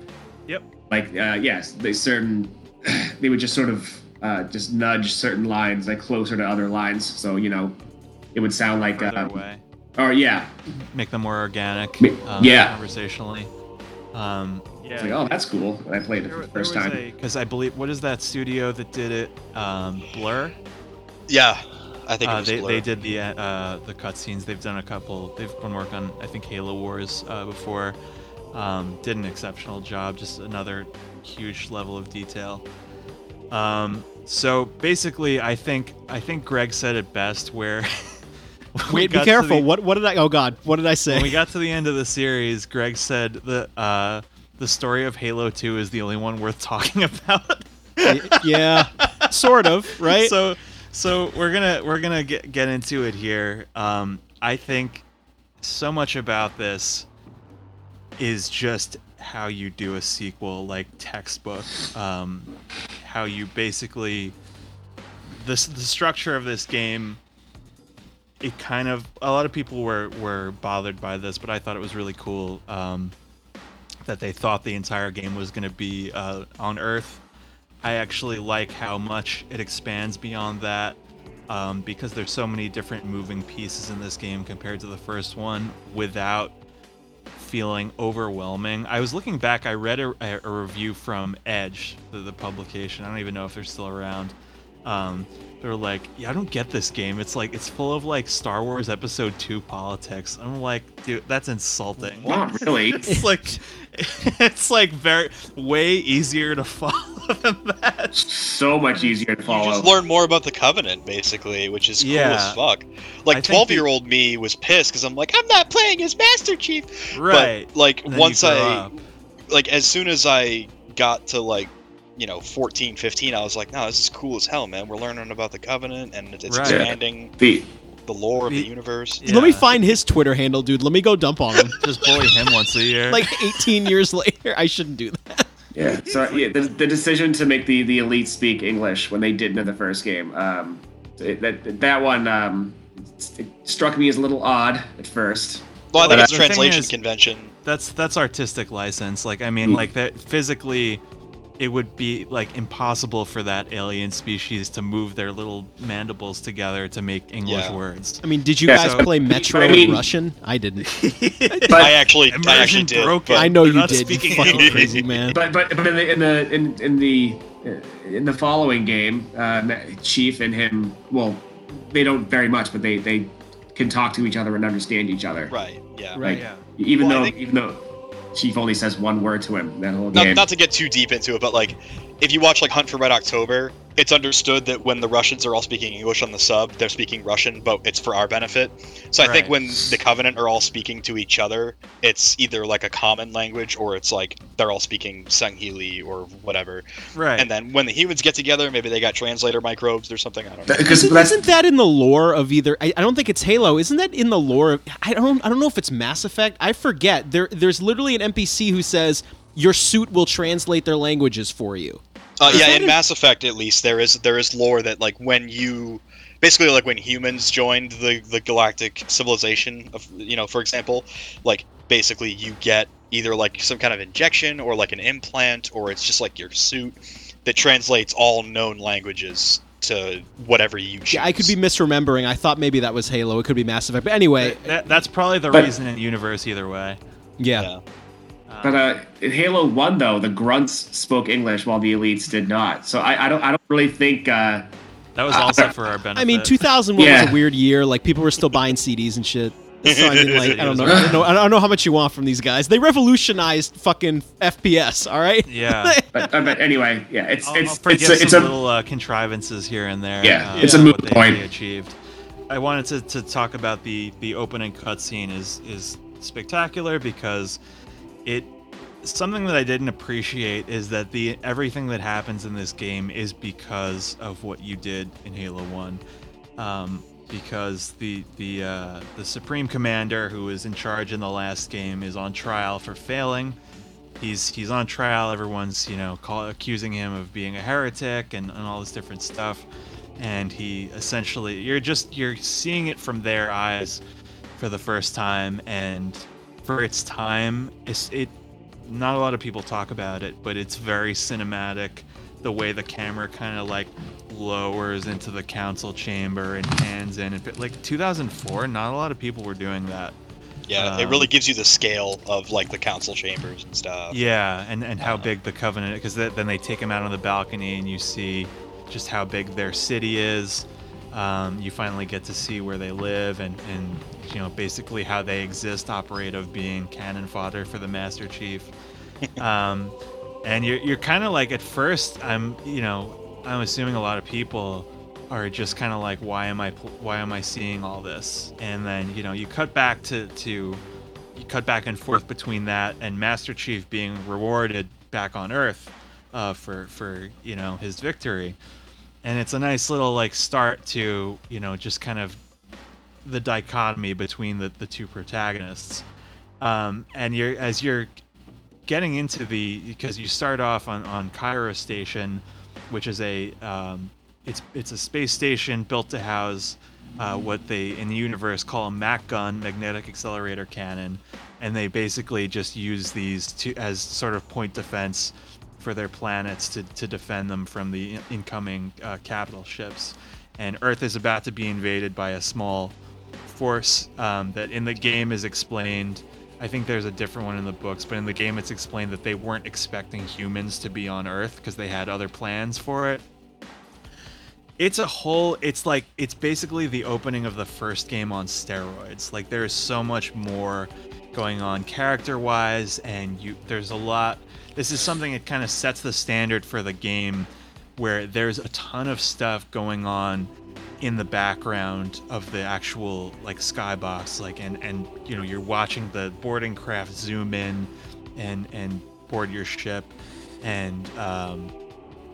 yep Like uh, yes, they certain (clears throat) they would just sort of uh, just nudge certain lines like closer to other lines. So you know it would sound like further uh, away or yeah, make them more organic um, yeah. conversationally um yeah it's like oh that's cool. When I played it for the first time. because i believe what is that studio that did it um blur Yeah, I think it uh, was they, Blur. they did the uh the cutscenes they've done a couple they've been working on i think halo wars uh, before um did an exceptional job just another huge level of detail um so basically i think i think greg said it best where (laughs) when we Wait, be careful. the- What what did I? Oh God, what did I say? when we got to the end of the series, Greg said that uh, the story of Halo 2 is the only one worth talking (laughs) about. yeah, sort of, right? So, so we're gonna we're gonna get get into it here. Um, I think so much about this is just how you do a sequel, like textbook. Um, how you basically this the structure of this game it kind of a lot of people were were bothered by this, but I thought it was really cool um, that they thought the entire game was going to be uh, on Earth. I actually like how much it expands beyond that um, because there's so many different moving pieces in this game compared to the first one without feeling overwhelming. I was looking back. I read a, a review from Edge, the, the publication. I don't even know if they're still around. Um, they're like, yeah, I don't get this game. It's like it's full of like Star Wars Episode Two politics. I'm like, dude, that's insulting. Not (laughs) really. It's like, (laughs) it's like very way easier to (laughs) follow than that. so much easier to You follow. just learn more about the Covenant, basically, which is cool Yeah. as fuck. Like twelve year old me was pissed because I'm like, I'm not playing as Master Chief. Right. But like then once I up. like as soon as I got to like you know 14 15 i was like no this is cool as hell man we're learning about the covenant and it's Right. expanding the the lore of the The- universe Yeah. Let me find his Twitter handle, dude. Let me go dump on him. just bully him once a year. like 18 years later, I shouldn't do that. yeah. So yeah, the, the decision to make the the elite speak English when they didn't in the first game. Um, it, that that one um, it struck me as a little odd at first. well i think But, it's uh, translation is- convention that's that's artistic license. Like I mean, Mm. like that physically, it would be like impossible for that alien species to move their little mandibles together to make English Yeah. words. I mean, did you Yeah, guys so- play Metro I mean- Russian? I didn't. (laughs) But i actually i Immersion actually did broken. I know you did. You speaking fucking crazy man. but but but in the in the in, in the uh, in the following game, uh, Chief and him, well, they don't very much, but they they can talk to each other and understand each other. right yeah Right. Yeah. Even Well, though think- even though Chief only says one word to him that whole not, game. not to get too deep into it but like if you watch like hunt for red october it's understood that when the russians are all speaking english on the sub they're speaking russian but it's for our benefit so i think when the covenant are all speaking to each other it's either like a common language or it's like they're all speaking Sangheili or whatever Right. and then when the humans get together maybe they got translator microbes or something i don't know because Isn't, isn't that in the lore of either? I, I don't think it's Halo. Isn't that in the lore? Of, I don't. I don't know if it's Mass Effect. I forget. There, there's literally an NPC who says your suit will translate their languages for you. Uh, yeah, in in- Mass Effect at least there is there is lore that like when you basically like when humans joined the the galactic civilization of you know for example like basically you get either like some kind of injection or like an implant or it's just like your suit that translates all known languages to whatever you choose. Yeah, I could be misremembering. I thought maybe that was Halo. It could be Mass Effect. But anyway, That, that's probably the But- reason in the universe either way. yeah. Yeah. But uh, in Halo One, though, the grunts spoke English while the elites did not. So I, I don't I don't really think. Uh, That was also for our benefit. I mean, 2001 was a weird year. Like people were still buying CDs and shit. (laughs) So I mean, like I don't know, I don't know, I don't know how much you want from these guys. They revolutionized fucking FPS. All right. Yeah. (laughs) but, uh, but anyway, yeah, it's I'll, I'll it's it's a, it's some a little uh, contrivances here and there. Yeah, uh, it's a what moot they- point. achieved. I wanted to, to talk about the the opening cutscene is is spectacular because it something that I didn't appreciate is that the everything that happens in this game is because of what you did in Halo One. Um, because the the uh, the supreme commander who was in charge in the last game is on trial for failing he's he's on trial. Everyone's you know call, accusing him of being a heretic and, and all this different stuff. And he essentially you're just you're seeing it from their eyes for the first time. And for its time, it's it. Not a lot of people talk about it, but it's very cinematic. The way the camera kind of like lowers into the council chamber and pans in, and like 2004, not a lot of people were doing that. Yeah, it Um, really gives you the scale of like the council chambers and stuff. Yeah, and, and how big the Covenant, because then they take him out on the balcony and you see just how big their city is. Um, you finally get to see where they live and, and you know basically how they exist, operate of being cannon fodder for the Master Chief. (laughs) Um, and you're, you're kind of like at first I'm you know I'm assuming a lot of people are just kind of like why am I why am I seeing all this? And then you know you cut back to to you cut back and forth between that and Master Chief being rewarded back on Earth uh, for for you know his victory, and it's a nice little like start to you know just kind of the dichotomy between the, the two protagonists, um, and you're as you're getting into the because you start off on on Cairo Station, which is a um, it's it's a space station built to house uh, what they in the universe call a MAC gun, magnetic accelerator cannon, and they basically just use these to as sort of point defense for their planets to, to defend them from the in- incoming uh, capital ships. And Earth is about to be invaded by a small force um, that in the game is explained I think there's a different one in the books, but in the game it's explained that they weren't expecting humans to be on Earth because they had other plans for it. It's a whole it's like it's basically the opening of the first game on steroids. Like there's so much more going on character-wise and you there's a lot this is something that kind of sets the standard for the game where there's a ton of stuff going on in the background of the actual like skybox like and and you know you're watching the boarding craft zoom in and and board your ship. And um,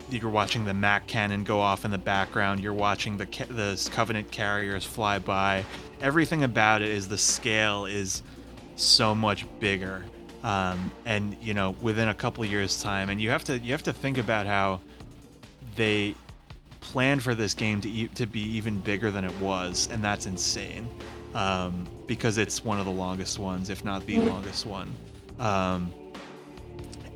you're watching the mac cannon go off in the background. You're watching the the covenant carriers fly by. Everything about it is the scale is so much bigger. Um, and you know within a couple years time and you have to you have to think about how they planned for this game to e- to be even bigger than it was, and that's insane. Um, because it's one of the longest ones, if not the longest one. Um,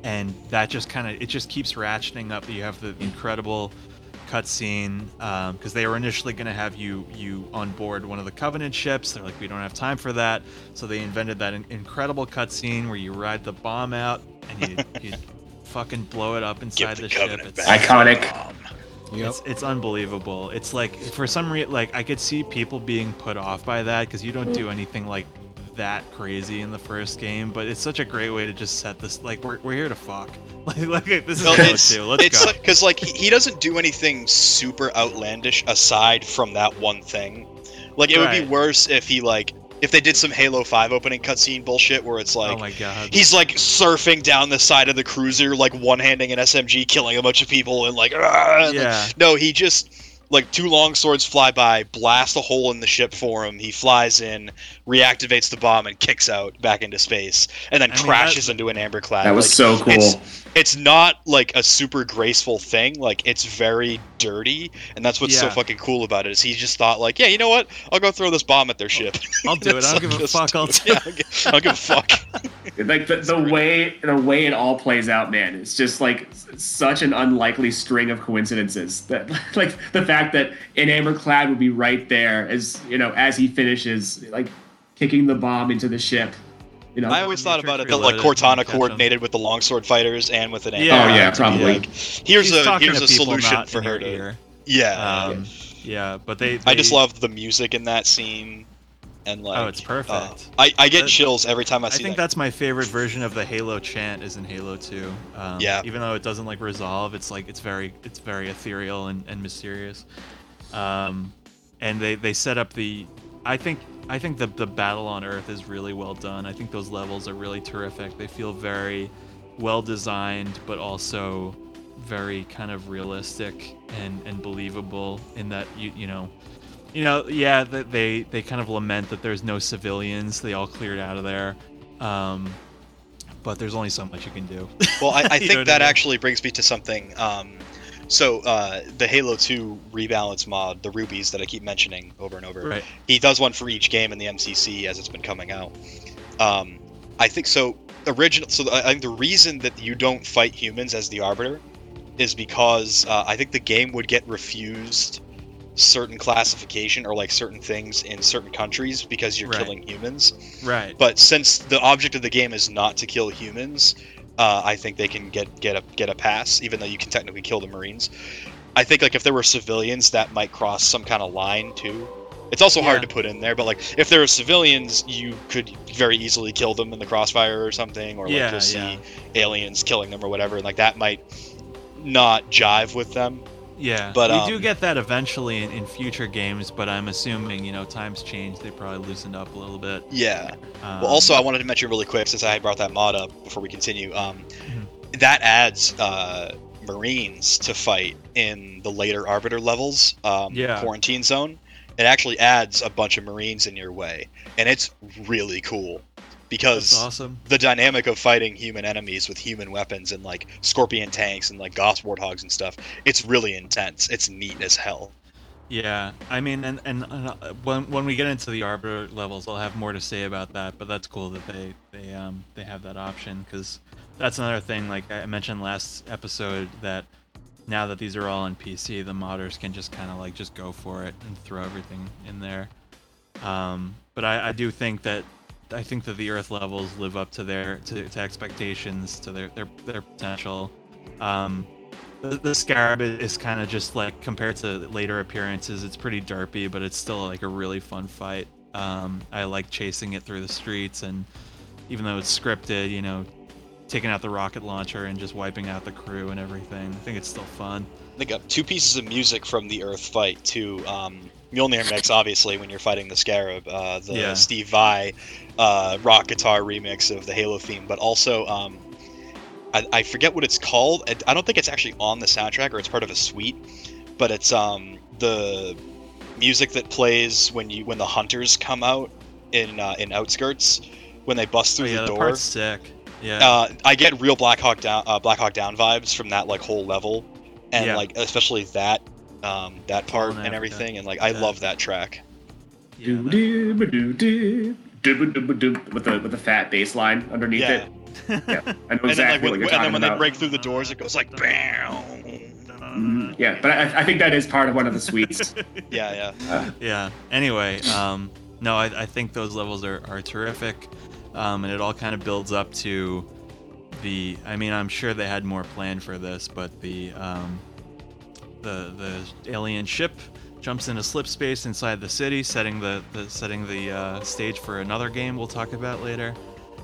and that just kind of it just keeps ratcheting up. You have the incredible cutscene because they were initially going to have you you on board one of the Covenant ships. They're like, we don't have time for that, so they invented that in- incredible cutscene where you ride the bomb out and you, you (laughs) fucking blow it up inside the the, ship. Covenant It's, back. Iconic. it's it's unbelievable. It's like for some reason, like I could see people being put off by that because you don't do mm. anything like that crazy in the first game. But it's such a great way to just set this. Like we're, we're here to fuck. (laughs) Like like this is No, Halo it's 2. Let's it's go. because like he, he doesn't do anything super outlandish aside from that one thing. Like it would be worse if he like if they did some Halo Five opening cutscene bullshit where it's like, oh my god. he's like surfing down the side of the cruiser, like one handing an SMG, killing a bunch of people, and like, "Ah," and, like, Yeah. no, he just like two long swords fly by, blast a hole in the ship for him. He flies in, reactivates the bomb, and kicks out back into space, and then I crashes that- into an amber clad. That was Like, so cool. It's, it's not like a super graceful thing. Like it's very dirty, and that's what's so fucking cool about it. Is he just thought like, yeah, you know what? I'll go throw this bomb at their ship. (laughs) I'll do it. I don't (laughs) give a fuck. I'll (laughs) do Yeah, I don't give- I don't give a fuck. like the, the way the way it all plays out man it's just like such an unlikely string of coincidences that like the fact that an amberclad would be right there as you know as he finishes like kicking the bomb into the ship you know I always thought about it that like Cortana coordinated with the longsword fighters and with an Yeah. Oh, yeah, to be probably. Like, here's She's a here's a solution for her to. ear. Yeah. Um, yeah, but they, I just love the music in that scene, and like. Oh, it's perfect. uh, I I get chills every time I see. I think that. that's my favorite version of the Halo chant is in Halo 2. Um, Yeah. Even though it doesn't like resolve, it's like it's very it's very ethereal and, and mysterious. Um, and they they set up the I think I think the the battle on Earth is really well done. I think those levels are really terrific. They feel very well designed, but also very kind of realistic and and believable in that you you know you know yeah that they they kind of lament that there's no civilians they all cleared out of there um but there's only so much you can do Well, I, I (laughs) think what I that mean? actually brings me to something. Um, so uh, the Halo 2 rebalance mod, the rubies that I keep mentioning over and over, right he does one for each game in the MCC as it's been coming out. Um, I think so. Original. So I I think the reason that you don't fight humans as the Arbiter is because uh, I think the game would get refused certain classification or like certain things in certain countries because you're Right. killing humans. right But since the object of the game is not to kill humans, uh, I think they can get get a get a pass, even though you can technically kill the Marines. I think like if there were civilians, that might cross some kind of line too. It's also hard to put in there, but like if there were civilians, you could very easily kill them in the crossfire or something, or like Yeah, you'll see yeah. aliens killing them or whatever, and like that might not jive with them. Yeah But, we do um, get that eventually in, in future games but i'm assuming you know times change they probably loosened up a little bit Yeah. um, Well, also, I wanted to mention really quick since I brought that mod up before we continue. Um, Mm-hmm. That adds uh, Marines to fight in the later Arbiter levels, um, Yeah. quarantine zone. It actually adds a bunch of Marines in your way, and it's really cool because awesome the dynamic of fighting human enemies with human weapons and like scorpion tanks and like Gauss warthogs and stuff. It's really intense. It's neat as hell. Yeah, I mean, and and uh, when when we get into the arbiter levels, I'll have more to say about that. But that's cool that they they um they have that option because that's another thing. Like I mentioned last episode, that now that these are all on PC, the modders can just kind of like just go for it and throw everything in there. Um, but I, I do think that I think that the Earth levels live up to their to, to expectations, to their their their potential. Um, the, the Scarab is kind of just like compared to later appearances, it's pretty derpy, but it's still like a really fun fight. Um, I like chasing it through the streets, and even though it's scripted, you know, taking out the rocket launcher and just wiping out the crew and everything. I think it's still fun. They got two pieces of music from the Earth fight too. Um, Mjolnir mix, obviously, when you're fighting the Scarab. Uh, the Yeah. Steve Vai uh, rock guitar remix of the Halo theme, but also um, I, I forget what it's called. I, I don't think it's actually on the soundtrack or it's part of a suite, but it's um, the music that plays when you when the hunters come out in uh, in Outskirts when they bust Oh through yeah, the the door. part's sick. Yeah. Uh, I get real Black Hawk Down, uh, Black Hawk Down vibes from that like whole level, and Yeah. like especially that, um, that part and Africa. everything, and like I Yeah. love that track. yeah, that- with the with the fat bass line underneath Yeah. it. Yeah, I know (laughs) And then exactly like when, what you're and then when they break through the doors, it goes like bam. Mhm, Yeah, but I, I think that is part of one of the suites. (laughs) Yeah, yeah. yeah. Anyway, um, no, I, I think those levels are, are terrific, um, and it all kind of builds up to the. I mean, I'm sure they had more planned for this, but the um, the the alien ship jumps into slip space inside the city, setting the, the setting the uh, stage for another game we'll talk about later.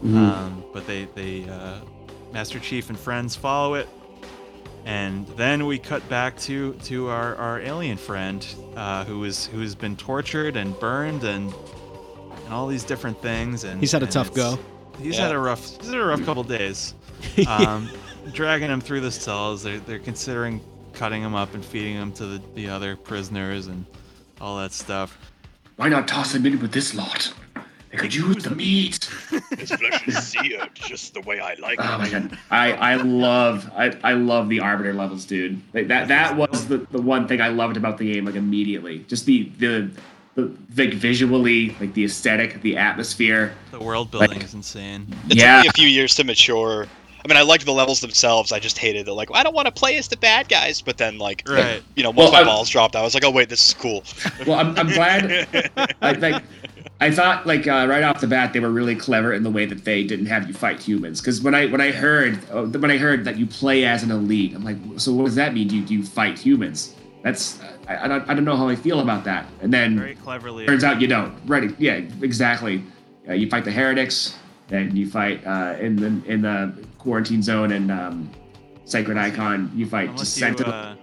Um, but they they uh, Master Chief and friends follow it, and then we cut back to to our, our alien friend uh, who is who's been tortured and burned and and all these different things. And He's had a tough go. He's Yeah. had a rough he's had a rough couple days. (laughs) Um, dragging him through the cells. They're they're considering cutting them up and feeding them to the, the other prisoners and all that stuff. Why not toss him in with this lot? They could use the meat. His flesh is seared just the way I like it. Oh my god, I I love I, I love the arbiter levels, dude. Like, that that was the, the one thing I loved about the game, like immediately. Just the the the like visually, like the aesthetic, the atmosphere. The world building Like- is insane. It Yeah. took me a few years to mature. I mean, I liked the levels themselves. I just hated it. Like, I don't want to play as the bad guys. But then, like, Right. you know, once Well, my I'm- balls dropped, I was like, oh wait, this is cool. (laughs) Well, I'm, I'm glad. I like. I thought like uh, right off the bat they were really clever in the way that they didn't have you fight humans. Because when I when I heard uh, when I heard that you play as an elite, I'm like, so what does that mean? Do you, do you fight humans? That's I, I don't I don't know how I feel about that. And then Very cleverly. turns out you don't. Right? Yeah, exactly. Uh, you fight the heretics, and you fight uh, in the in the quarantine zone and um, sacred icon. You fight Unless just you, uh,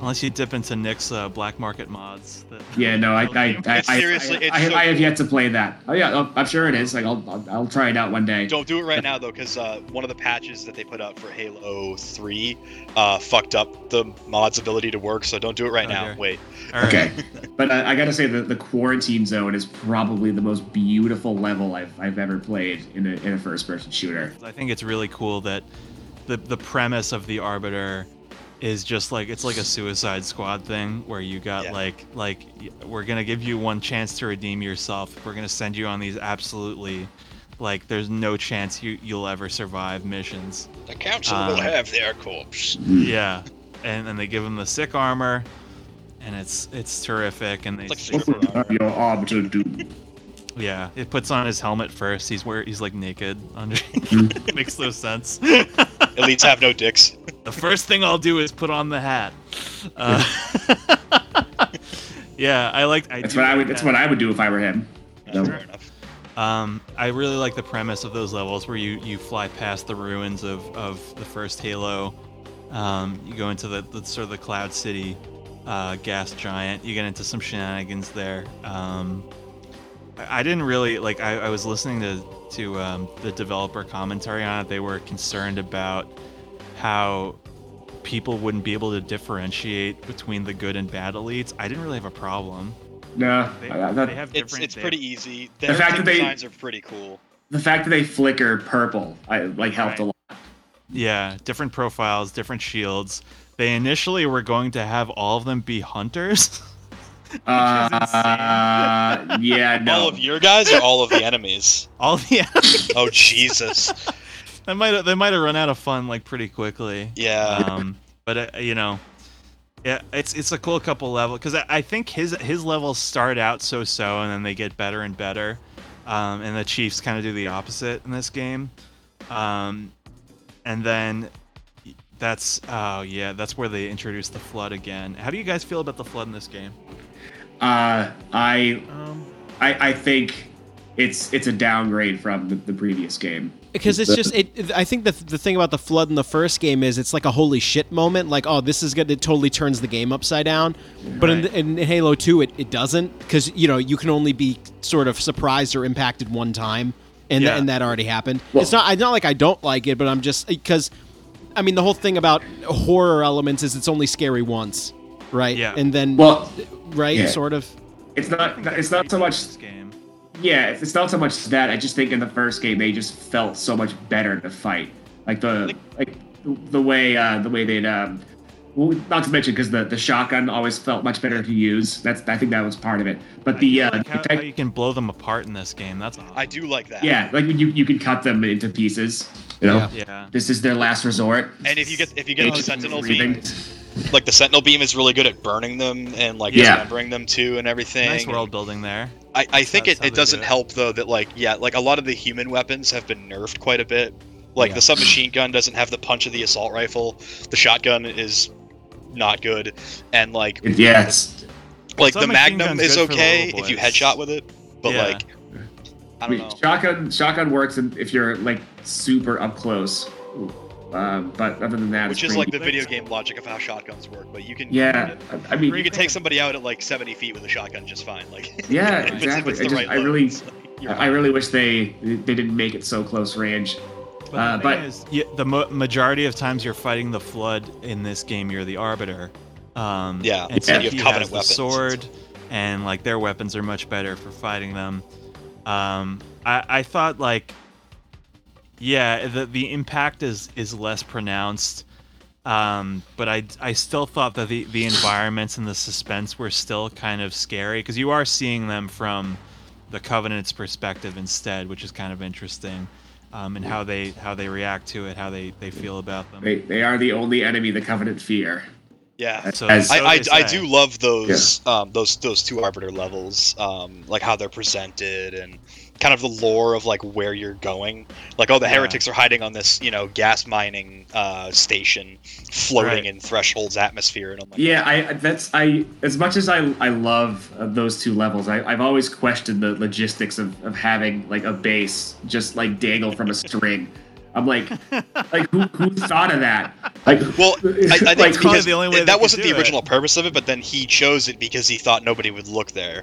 unless you dip into Nick's uh, black market mods. That, Yeah, no, I, (laughs) I, I, I, seriously- I, I, have, so- I have yet to play that. Oh yeah, oh, I'm sure it is. Like, I'll, I'll, I'll try it out one day. Don't do it right now though, because uh, one of the patches that they put out for Halo 3 uh, fucked up the mod's ability to work. So don't do it right now. Wait. All right. Okay, (laughs) but uh, I gotta say that the quarantine zone is probably the most beautiful level I've, I've ever played in a, in a first-person shooter. I think it's really cool that the the premise of the Arbiter is just like it's like a Suicide Squad thing where you got Yeah. like like we're gonna give you one chance to redeem yourself. We're gonna send you on these absolutely like there's no chance you you'll ever survive missions. The council Um, will have their corpse. Yeah, and and they give him the sick armor, and it's it's terrific. And they, It's they- like super armor. Your arbiter doom. yeah, it puts on his helmet first. He's where he's like naked under. (laughs) (laughs) Makes no sense. (laughs) Elites have no dicks. (laughs) The first thing I'll do is put on the hat. Uh, yeah, (laughs) I like. I That's do what I like would. That's what I would do if I were him. Yeah, No. fair enough. Um, I really like the premise of those levels where you, you fly past the ruins of, of the first Halo. Um, you go into the, the sort of the Cloud City uh, gas giant. You get into some shenanigans there. Um, I, I didn't really like. I, I was listening to to um, the developer commentary on it. They were concerned about how people wouldn't be able to differentiate between the good and bad elites. I didn't really have a problem. No, They, I- I- that- they have It's different. it's they pretty have- easy. Their fact team that they- designs are pretty cool. the fact that they flicker purple, I like helped a lot. Yeah, different profiles, different shields. They initially were going to have all of them be hunters. (laughs) Uh, yeah, no. All of your guys or all of the enemies? (laughs) all the enemies. Oh Jesus! they might have, they might have run out of fun like pretty quickly. Yeah. Um, but uh, you know, yeah, it's it's a cool couple level because I, I think his his levels start out so so and then they get better and better. um, and the Chiefs kind of do the opposite in this game. Um, and then that's oh yeah, that's where they introduce the flood again. How do you guys feel about the flood in this game? Uh, I, Um, I I think it's it's a downgrade from the, the previous game. because it's just it i think the, the thing about the flood in the first game is it's like a holy shit moment like oh this is good it totally turns the game upside down but Right. in, in halo 2 it, it doesn't because you know you can only be sort of surprised or impacted one time and, Yeah. and that already happened Well- it's not it's not like i don't like it but i'm just because i mean the whole thing about horror elements is it's only scary once right Yeah. and then Well, right yeah. sort of it's not it's not so much this game. Yeah, it's not so much that. I just think in the first game they just felt so much better to fight. Like the like the way uh, the way they'd um, well, not to mention because the, the shotgun always felt much better to use. That's I think that was part of it. But the I uh, like how, the tech- how you can blow them apart in this game. That's awesome. I do like that. yeah, like when you you can cut them into pieces. You know, Yeah. yeah. this is their last resort. And if you get if you get They the sentinel breathing. beam, like the sentinel beam is really good at burning them and like Yeah. dismembering them too and everything. Nice world building there. I, I think That's it, it doesn't do it. help though that like yeah like a lot of the human weapons have been nerfed quite a bit. Like Yeah. the submachine gun doesn't have the punch of the assault rifle. The shotgun is not good, and like It- yeah, it's, like the submachine magnum is good for the okay if you headshot with it, but Yeah. like I I don't mean, know. shotgun shotgun works if you're like super up close. Um, but other than that, Which it's is like the video game logic of how shotguns work, but you can yeah. I I mean, or you can take somebody out at like 70 feet with a shotgun just fine. Like (laughs) Yeah, if it's- if exactly. it's I just- right I really- loads, like, I really wish they they didn't make it so close range. But, the Uh, thing but- is, yeah, the mo- majority of times you're fighting the flood in this game, you're the arbiter. Um, Yeah, and so and you have he covenant has the weapons. sword, and like their weapons are much better for fighting them. Um, I, I thought like, yeah, the the impact is is less pronounced. Um, but I, I still thought that the, the environments and the suspense were still kind of scary because you are seeing them from the Covenant's perspective instead, which is kind of interesting, um, and how they how they react to it, how they, they feel about them. They they are the only enemy the Covenant fear. Yeah. So, As- I, I, I do love those um, those those two arbiter levels, um, like how they're presented and kind of the lore of like where you're going. Like, oh, the Yeah. heretics are hiding on this, you know, gas mining uh, station, floating Right. in Threshold's atmosphere, and I'm like, Yeah, I that's I as much as I I love uh, those two levels. I, I've always questioned the logistics of, of having like a base just like dangle from a string. I'm like, like who, who thought of that? Like, Well, (laughs) I, I think like, because the only way that wasn't do the it. original purpose of it, but then he chose it because he thought nobody would look there.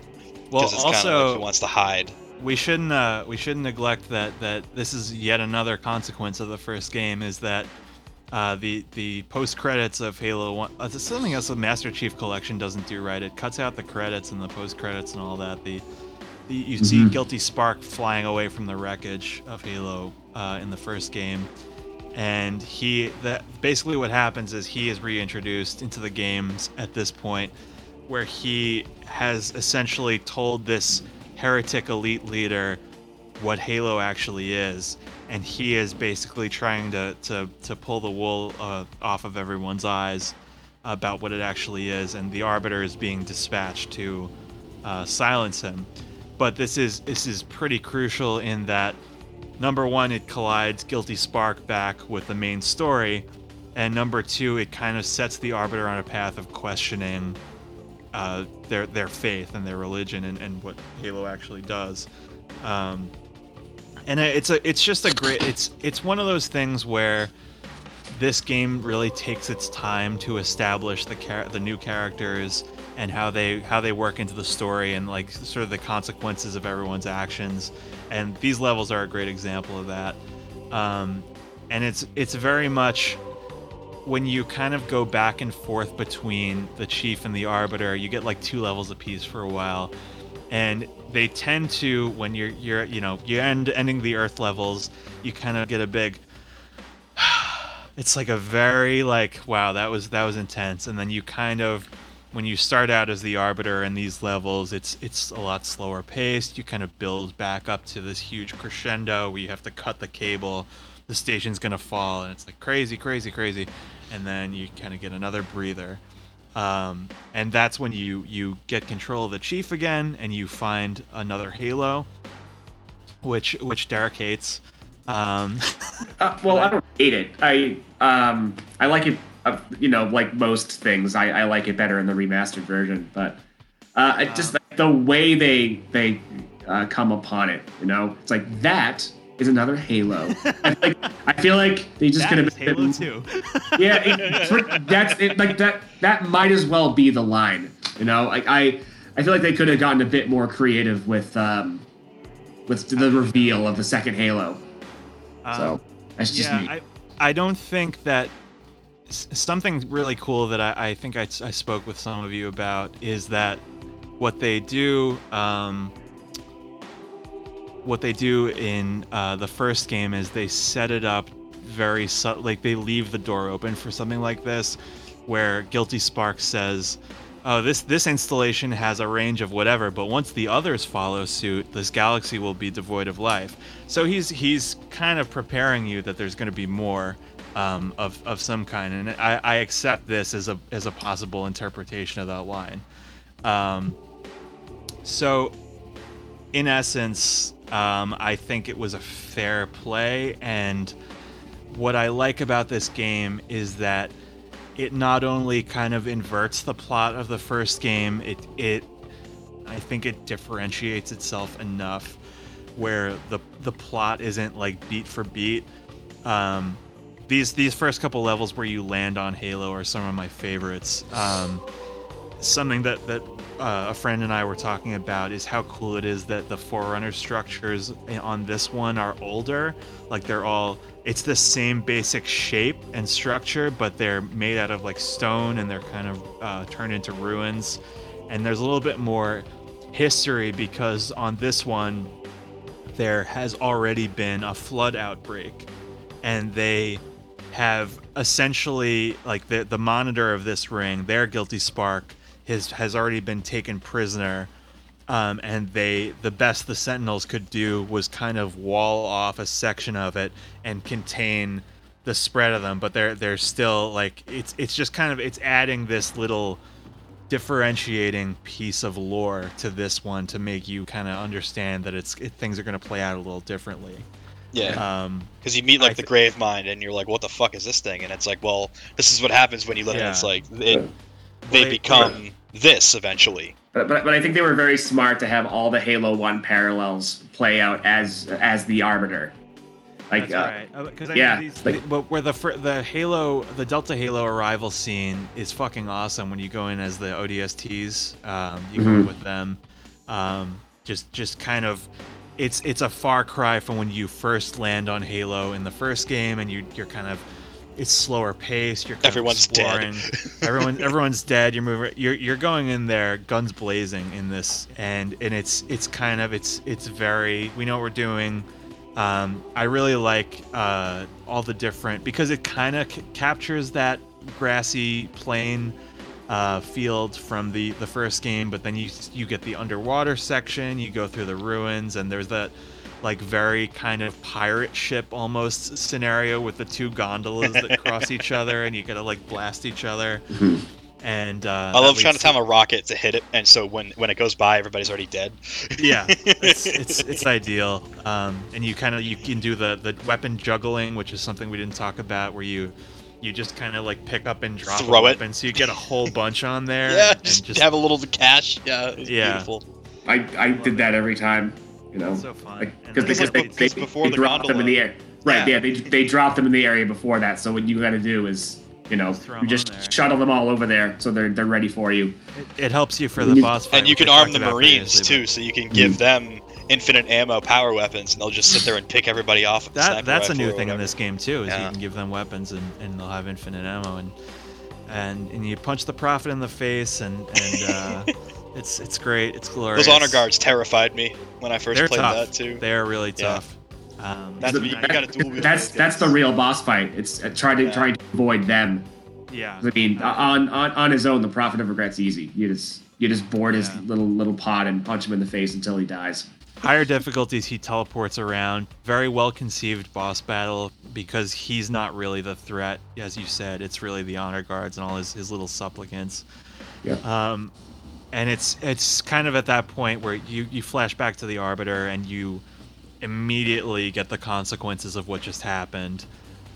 Well, Because it's kind of like also he wants to hide. we shouldn't uh, we shouldn't neglect that that this is yet another consequence of the first game is that uh, the the post credits of Halo One. Uh, this something else the Master Chief Collection doesn't do right. It cuts out the credits and the post credits and all that. The, the you see Mhm. Guilty Spark flying away from the wreckage of Halo uh, in the first game, and he that basically what happens is he is reintroduced into the games at this point, where he has essentially told this heretic elite leader what Halo actually is, and he is basically trying to to, to pull the wool uh, off of everyone's eyes about what it actually is, and the Arbiter is being dispatched to uh, silence him. But this is this is pretty crucial in that number one, it collides Guilty Spark back with the main story, and number two, it kind of sets the Arbiter on a path of questioning uh, their their faith and their religion and, and what Halo actually does. Um, and it's a it's just a great it's it's one of those things where this game really takes its time to establish the char- the new characters and how they how they work into the story and like sort of the consequences of everyone's actions. And these levels are a great example of that. Um, and it's it's very much when you kind of go back and forth between the chief and the arbiter you get like two levels apiece for a while. And they tend to when you're you're you know you end ending the earth levels you kind of get a big (sighs) it's like a very like wow that was that was intense. And then you kind of when you start out as the arbiter in these levels it's it's a lot slower paced you kind of build back up to this huge crescendo where you have to cut the cable the station's gonna fall and it's like crazy crazy crazy and then you kind of get another breather um, and that's when you you get control of the chief again and you find another halo which which Derek hates. Um, (laughs) Uh, well, I don't hate it. I um I like it. Uh, you know, like most things, I, I like it better in the remastered version. But uh, just the way they they uh, come upon it, you know, it's like that is another Halo. (laughs) I, feel like, I feel like they just could have Halo 2. (laughs) yeah, it, that's it. Like that. That might as well be the line. You know, like I, I feel like they could have gotten a bit more creative with, um, with the reveal of the second Halo. So Um, that's just yeah, me. I, I don't think that something really cool that I, I think I, I spoke with some of you about is that what they do, um, what they do in uh, the first game is they set it up very subtle, like they leave the door open for something like this, where Guilty Spark says, "Oh, this this installation has a range of whatever, but once the others follow suit, this galaxy will be devoid of life." So he's he's kind of preparing you that there's going to be more um, of of some kind, and I, I accept this as a as a possible interpretation of that line. Um, so, in essence, um, I think it was a fair play, and what I like about this game is that it not only kind of inverts the plot of the first game, it it I think it differentiates itself enough where the the plot isn't like beat for beat. Um, these these first couple levels where you land on Halo are some of my favorites. Um, something that that uh, a friend and I were talking about is how cool it is that the Forerunner structures on this one are older. Like they're all it's the same basic shape and structure, but they're made out of like stone and they're kind of uh, turned into ruins. And there's a little bit more history because on this one there has already been a flood outbreak and they have essentially like the the monitor of this ring their guilty spark has has already been taken prisoner um, and they the best the sentinels could do was kind of wall off a section of it and contain the spread of them but they're they're still like it's it's just kind of it's adding this little differentiating piece of lore to this one to make you kind of understand that it's it, things are going to play out a little differently Yeah, um because you meet like I the Gravemind, and you're like, "What the fuck is this thing?" And it's like, "Well, this is what happens when you live in." Yeah. It's like it, they they- become this eventually. But, but, but I think they were very smart to have all the Halo One parallels play out as as the Arbiter. Like, That's uh, right. Because I yeah, mean, these, like- but where the the Halo, the Delta Halo arrival scene is fucking awesome when you go in as the ODSTs. Um, you go Mhm. with them. Um, just just kind of, it's it's a far cry from when you first land on Halo in the first game, and you you're kind of, it's slower paced. You're kind Everyone's of dead. Everyone (laughs) everyone's dead. You're moving. You're you're going in there, guns blazing in this, and and it's it's kind of it's it's very. We know what we're doing. Um, I really like uh, all the different because it kind of c- captures that grassy plain uh, field from the the first game, but then you you get the underwater section. You go through the ruins, and there's that like very kind of pirate ship almost scenario with the two gondolas that cross each (laughs) other, and you gotta like blast each other. Mhm. And uh, I love that trying to time a rocket to hit it, and so when when it goes by, everybody's already dead. (laughs) yeah it's it's, (laughs) it's ideal um, and you kind of you can do the the weapon juggling which is something we didn't talk about where you you just kind of like pick up and drop Throw it. and so you get a whole bunch on (laughs) there yeah, and just, have a little cache. Yeah, it's Yeah. beautiful. I, I did that every time. You know, so fun because then they, it's- they, it's they, before they the dropped them in the air. Right, Yeah. yeah, they they dropped them in the area before that. So what you got to do is, you know, Just you just shuttle them all over there so they're they're ready for you. it, it helps you for the boss fight And you can arm the Marines too, so you can give mm. them infinite ammo power weapons, and they'll just sit there and pick everybody off. With that that's a new thing in this game too is you can give them weapons and, and they'll have infinite ammo and and and you punch the prophet in the face and and uh, (laughs) it's it's great it's glorious Those honor guards terrified me when I 1st they're played tough that too. they're really Yeah. tough um, That's what you, you gotta duel That's that's the real boss fight. It's uh, try to Yeah. try to avoid them. yeah I mean, on on on his own, the Prophet of Regret's easy. You just you just board his little little pod and punch him in the face until he dies. Higher difficulties he teleports around very well conceived boss battle because he's not really the threat as you said it's really the honor guards and all his, his little supplicants Yeah. um and it's it's kind of at that point where you you flash back to the arbiter and you immediately get the consequences of what just happened.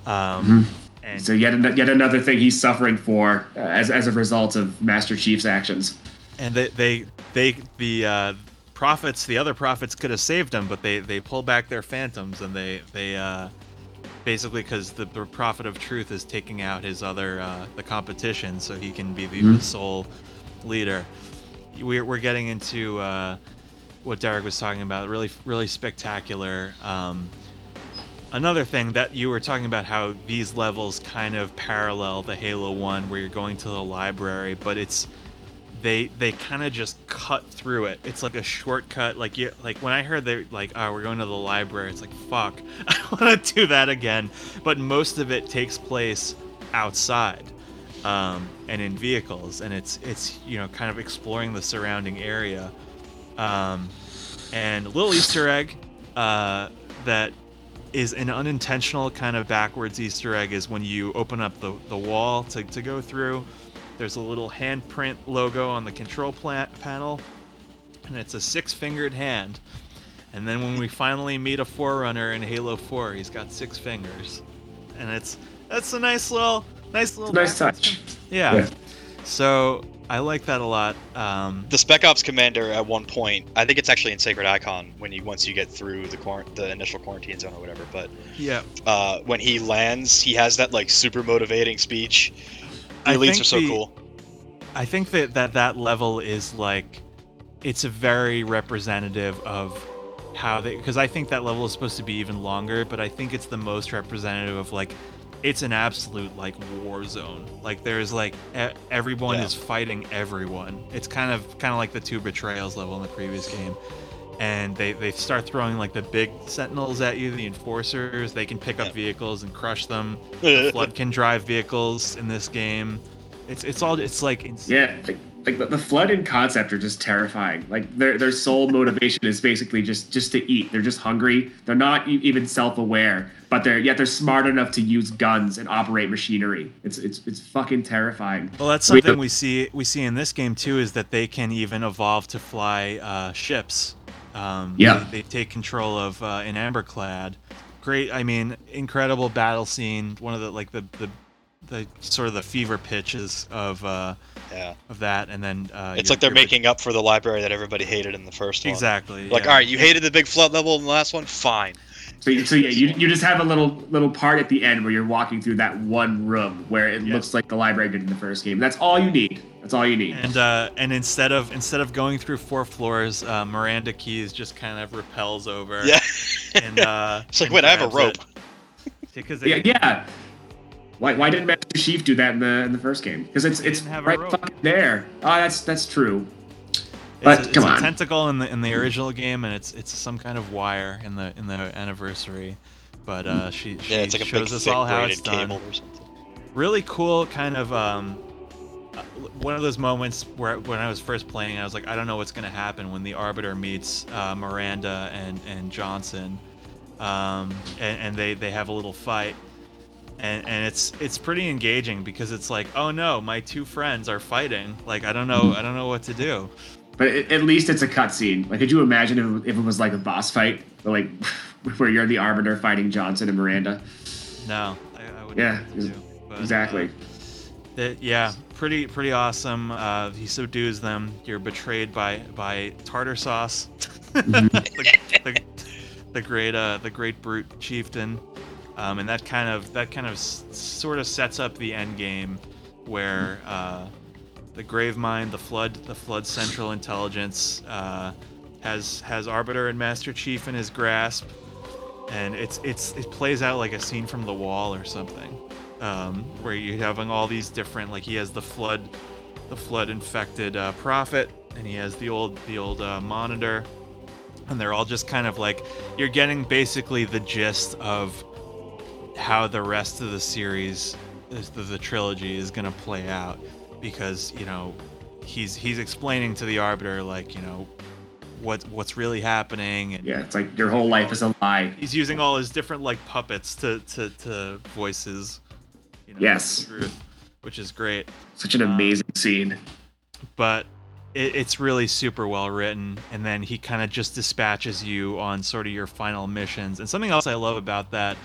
Um, Mhm. And So yet an- yet another thing he's suffering for uh, as as a result of Master Chief's actions. and they they they the uh, prophets the other prophets could have saved him but they they pull back their phantoms and they they uh basically because the, the prophet of truth is taking out his other uh the competition so he can be the, the Mhm. sole leader we're, we're getting into uh what derek was talking about really really spectacular um another thing that you were talking about how these levels kind of parallel the halo 1 where you're going to the library but it's they they kind of just cut through it. It's like a shortcut. Like you like when I heard they like oh we're going to the library. It's like fuck, (laughs) I want to do that again. But most of it takes place outside um, and in vehicles, and it's it's you know kind of exploring the surrounding area. Um, and little Easter egg uh, that is an unintentional kind of backwards Easter egg is when you open up the, the wall to, to go through. There's a little handprint logo on the control plant panel, and it's a six fingered hand. And then when we finally meet a Forerunner in Halo 4, he's got six fingers, and it's that's a nice little nice little Nice touch. Yeah. Yeah. So I like that a lot. Um, The Spec Ops commander at one point, I think it's actually in Sacred Icon when you once you get through the quar- the initial quarantine zone or whatever. But yeah. uh, when he lands, he has that like super motivating speech. The I elites think are so the- cool. I think that, that that level is like it's a very representative of how they because I think that level is supposed to be even longer, but I think it's the most representative of like it's an absolute like war zone. Like there's like e- everyone Yeah. is fighting everyone. It's kind of kind of like the two betrayals level in the previous game. And they, they start throwing like the big sentinels at you, the enforcers. They can pick up vehicles and crush them. the (laughs) Flood can drive vehicles in this game. It's it's all it's like ins- Yeah, like, like the, the flood in concept are just terrifying. Like their their sole (laughs) motivation is basically just just to eat. They're just hungry. They're not e- even self aware, but they're yet they're smart enough to use guns and operate machinery. It's it's it's fucking terrifying. Well, that's We- something we see we see in this game too is that they can even evolve to fly uh, ships. Um, Yeah. they, they take control of uh, an Amber Clad. Great, I mean, incredible battle scene. One of the like the the, the sort of the fever pitches of uh, yeah, of that, and then uh, it's your- like they're your- making up for the library that everybody hated in the first one. exactly Like, yeah. all right, you hated the big flood level in the last one. Fine. So, you- so yeah, you, you just have a little little part at the end where you're walking through that one room where it Yeah. looks like the library did in the first game. That's all you need. That's all you need. And uh, and instead of instead of going through four floors, uh, Miranda Keyes just kind of repels over. Yeah. And uh, (laughs) It's like, wait, I have a rope. Because (laughs) yeah, yeah. Why, why didn't Master Chief do that in the in the first game? Because it's it's didn't have a right fucking there. Oh, that's that's true. It's, But, a, it's come a on. tentacle in the in the original game, and it's it's some kind of wire in the in the anniversary. But uh, she, she Yeah, it's like a shows big us all how it's done. cable or something. Really cool, kind of um, uh, one of those moments where when I was first playing, I was like, I don't know what's gonna happen when the Arbiter meets uh, Miranda and and Johnson, um, and, and they they have a little fight. And, and it's it's pretty engaging because it's like oh no my two friends are fighting like I don't know I don't know what to do But at, at least it's a cutscene. Like, could you imagine if, if it was like a boss fight, like (laughs) where you're the arbiter fighting Johnson and Miranda? No, I, I wouldn't. Yeah, know what to do, but, exactly. uh, that- yeah, pretty pretty awesome. Uh, he subdues them. You're betrayed by by tartar sauce, (laughs) Mm-hmm. the, the, the great uh, the great brute chieftain, um, and that kind of that kind of s- sort of sets up the end game, where uh, the Gravemind, the Flood, the Flood Central Intelligence uh, has has Arbiter and Master Chief in his grasp, and it's it's it plays out like a scene from The Wall or something, um, where you're having all these different like he has the Flood, the Flood infected uh, Prophet, and he has the old the old uh, Monitor, and they're all just kind of like you're getting basically the gist of how the rest of the series, the, the trilogy, is gonna play out, because you know he's he's explaining to the Arbiter like you know what what's really happening and Yeah, it's like your whole life is a lie. he's using all his different like puppets to to, to voice his you know, Yes. truth, which is great Such an Um, amazing scene. but it, it's really super well written. And then he kind of just dispatches you on sort of your final missions. And something else I love about that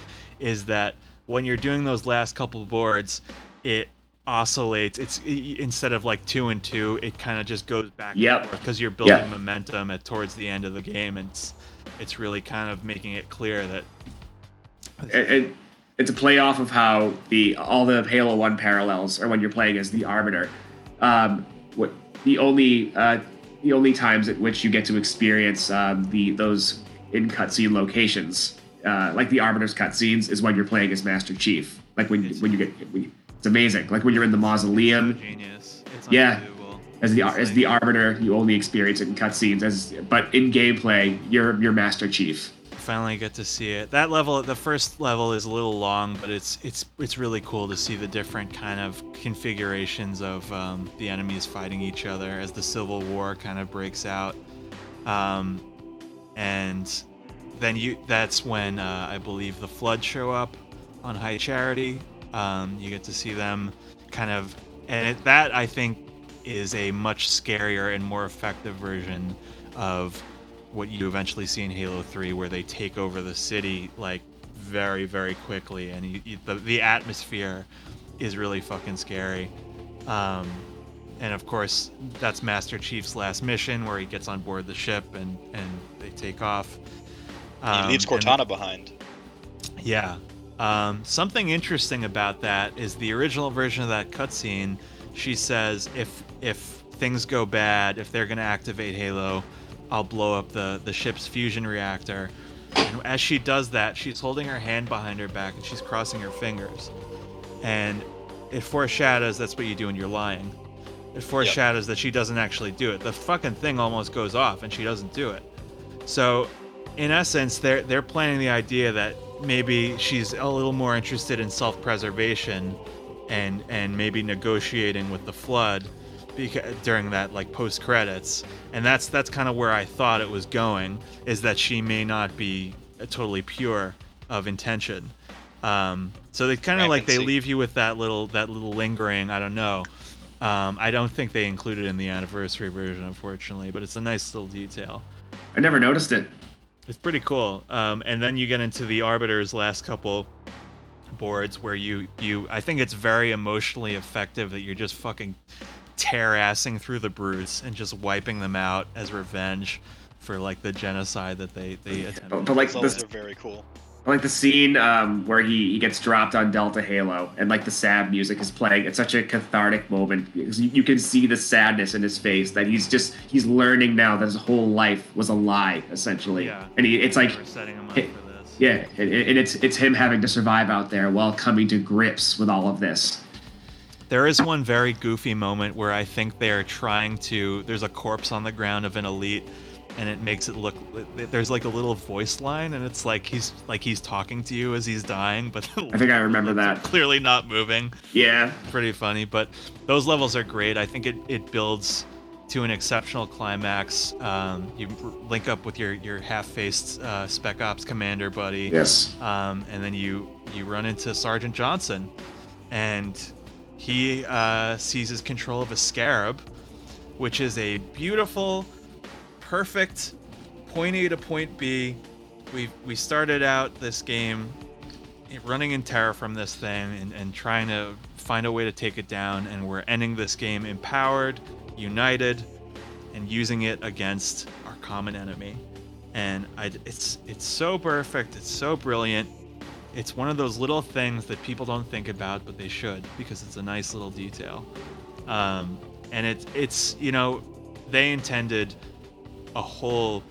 is that when you're doing those last couple boards, it oscillates. It's i- instead of like two and two, it kind of just goes back Yep. because you're building Yeah. momentum at towards the end of the game. And it's it's really kind of making it clear that it, it- it's a play off of how the all the Halo One parallels are when you're playing as the Arbiter. Um, what the only uh, the only times at which you get to experience um, the those in cutscene locations, uh, like the Arbiter's cutscenes, is when you're playing as Master Chief. Like when when you get it's amazing. Like when you're in the mausoleum genius. It's Yeah. as the It's as like- the Arbiter, you only experience it in cutscenes. As but in gameplay, you're you're Master Chief. finally get to see it. That level, the first level is a little long, but it's it's it's really cool to see the different kind of configurations of um, the enemies fighting each other as the civil war kind of breaks out. Um, and then you that's when uh, I believe the flood show up on High Charity. Um, you get to see them kind of, and it, that I think is a much scarier and more effective version of what you eventually see in Halo 3, where they take over the city like very, very quickly, and you, you, the the atmosphere is really fucking scary. Um, and of course, that's Master Chief's last mission, where he gets on board the ship and and they take off. He Um, leaves and- Cortana behind. yeah. Um, something interesting about that is the original version of that cutscene. She says, "If if things go bad, if they're gonna activate Halo, I'll blow up the the ship's fusion reactor." And as she does that, she's holding her hand behind her back and she's crossing her fingers, and it foreshadows that's what you do when you're lying. It foreshadows that she doesn't actually do it. The fucking thing almost goes off and she doesn't do it. So, in essence, they're they're planning the idea that maybe she's a little more interested in self-preservation, and and maybe negotiating with the flood, because during that like post credits, and that's that's kind of where I thought it was going, is that she may not be totally pure of intention. Um, so they kind of like they see. leave you with that little that little lingering. I don't know. Um, I don't think they included it in the anniversary version, unfortunately, but it's a nice little detail. I never noticed it. It's pretty cool. Um, and then you get into the Arbiter's last couple boards where you you I think it's very emotionally effective that you're just fucking tear assing through the brutes and just wiping them out as revenge for like the genocide that they they attempted. But, but like Those this, are very cool. Like the scene um, where he, he gets dropped on Delta Halo and like the sad music is playing. It's such a cathartic moment because you, you can see the sadness in his face that he's just he's learning now that his whole life was a lie essentially. Yeah. And he, it's like setting them up it- for this. yeah, and, and it's it's him having to survive out there while coming to grips with all of this. There is one very goofy moment where I think they are trying to. There's a corpse on the ground of an elite, and it makes it look. There's like a little voice line, and it's like he's like he's talking to you as he's dying, but (laughs) I think I remember that. clearly not moving. Yeah, Pretty funny, but those levels are great. I think it it builds to an exceptional climax. Um, you link up with your your half-faced uh, Spec Ops commander buddy yes. um, and then you you run into Sergeant Johnson, and he uh, seizes control of a scarab, which is a beautiful, perfect point A to point B. We we started out this game running in terror from this thing and, and trying to find a way to take it down, and we're ending this game empowered, united, and using it against our common enemy. And I, it's it's so perfect. It's so brilliant. It's one of those little things that people don't think about, but they should because it's a nice little detail. Um, and it's it's you know they intended a whole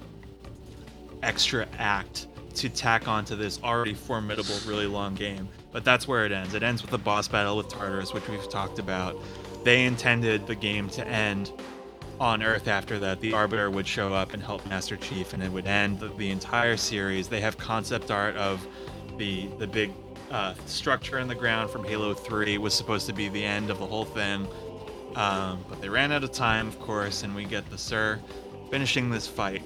extra act to tack onto this already formidable, really long game. But that's where it ends. It ends with a boss battle with Tartarus, which we've talked about. They intended the game to end on Earth after that. The Arbiter would show up and help Master Chief, and it would end the, the entire series. They have concept art of the the big uh, structure in the ground from Halo 3 was supposed to be the end of the whole thing. Um, but they ran out of time, of course, and we get the Sir finishing this fight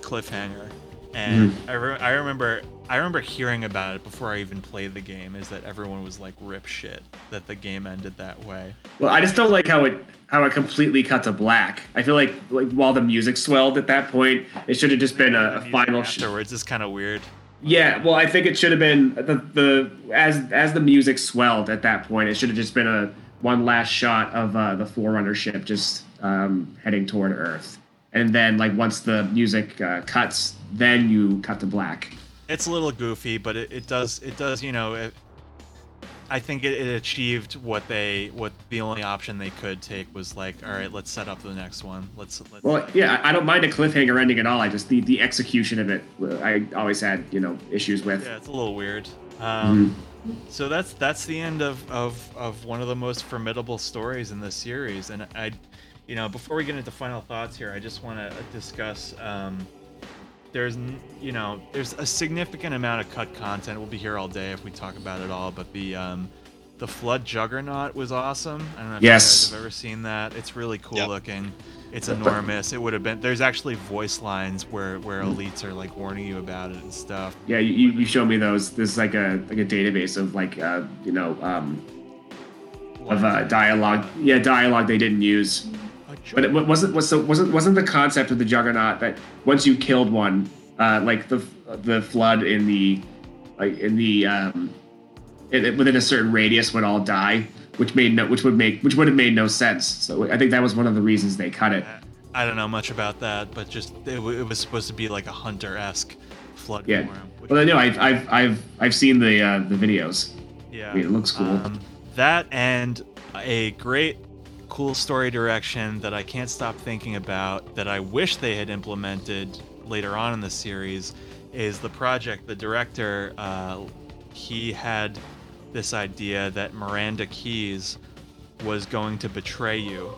cliffhanger. And Mm-hmm. I, re- I remember I remember hearing about it before I even played the game. Is that everyone was like rip shit that the game ended that way. Well, I just don't like how it how it completely cut to black. I feel like like while the music swelled at that point, it should have just been a, a final. Sh- afterwards is kind of weird. yeah, well, I think it should have been the the as as the music swelled at that point, it should have just been a one last shot of uh, the Forerunner ship just um, heading toward Earth, and then like once the music uh, cuts, then you cut to black. It's a little goofy, but it, it does it does you know. It, I think it, it achieved what they what the only option they could take was like, all right, let's set up the next one. Let's let's. Well, yeah, I don't mind a cliffhanger ending at all. I just the the execution of it, I always had you know issues with. Yeah, it's a little weird. Um, Mm-hmm. So that's that's the end of, of of one of the most formidable stories in this series, and I, you know, before we get into final thoughts here, I just want to discuss. Um, there's you know there's a significant amount of cut content. We'll be here all day if we talk about it all, but the um, the flood juggernaut was awesome. I don't know if Yes. you guys have ever seen that. It's really cool Yep. looking. It's enormous. It would have been. There's actually voice lines where where Mm. elites are like warning you about it and stuff. Yeah, you, you you show me those. There's like a like a database of like uh you know um of uh, dialogue. Yeah, dialogue they didn't use. But it wasn't was so wasn't wasn't the concept of the juggernaut that once you killed one, uh, like the the flood in the like in the um, it, it- within a certain radius would all die, which made no which would make which would have made no sense. So I think that was one of the reasons they cut it. I don't know much about that, but just it, it was supposed to be like a hunter-esque flood Yeah. Well, I know I've I've I've I've seen the uh, the videos. yeah, I mean, it looks cool. Um, that and a great, cool story direction that I can't stop thinking about that I wish they had implemented later on in the series is the project. The director, uh, he had this idea that Miranda Keyes was going to betray you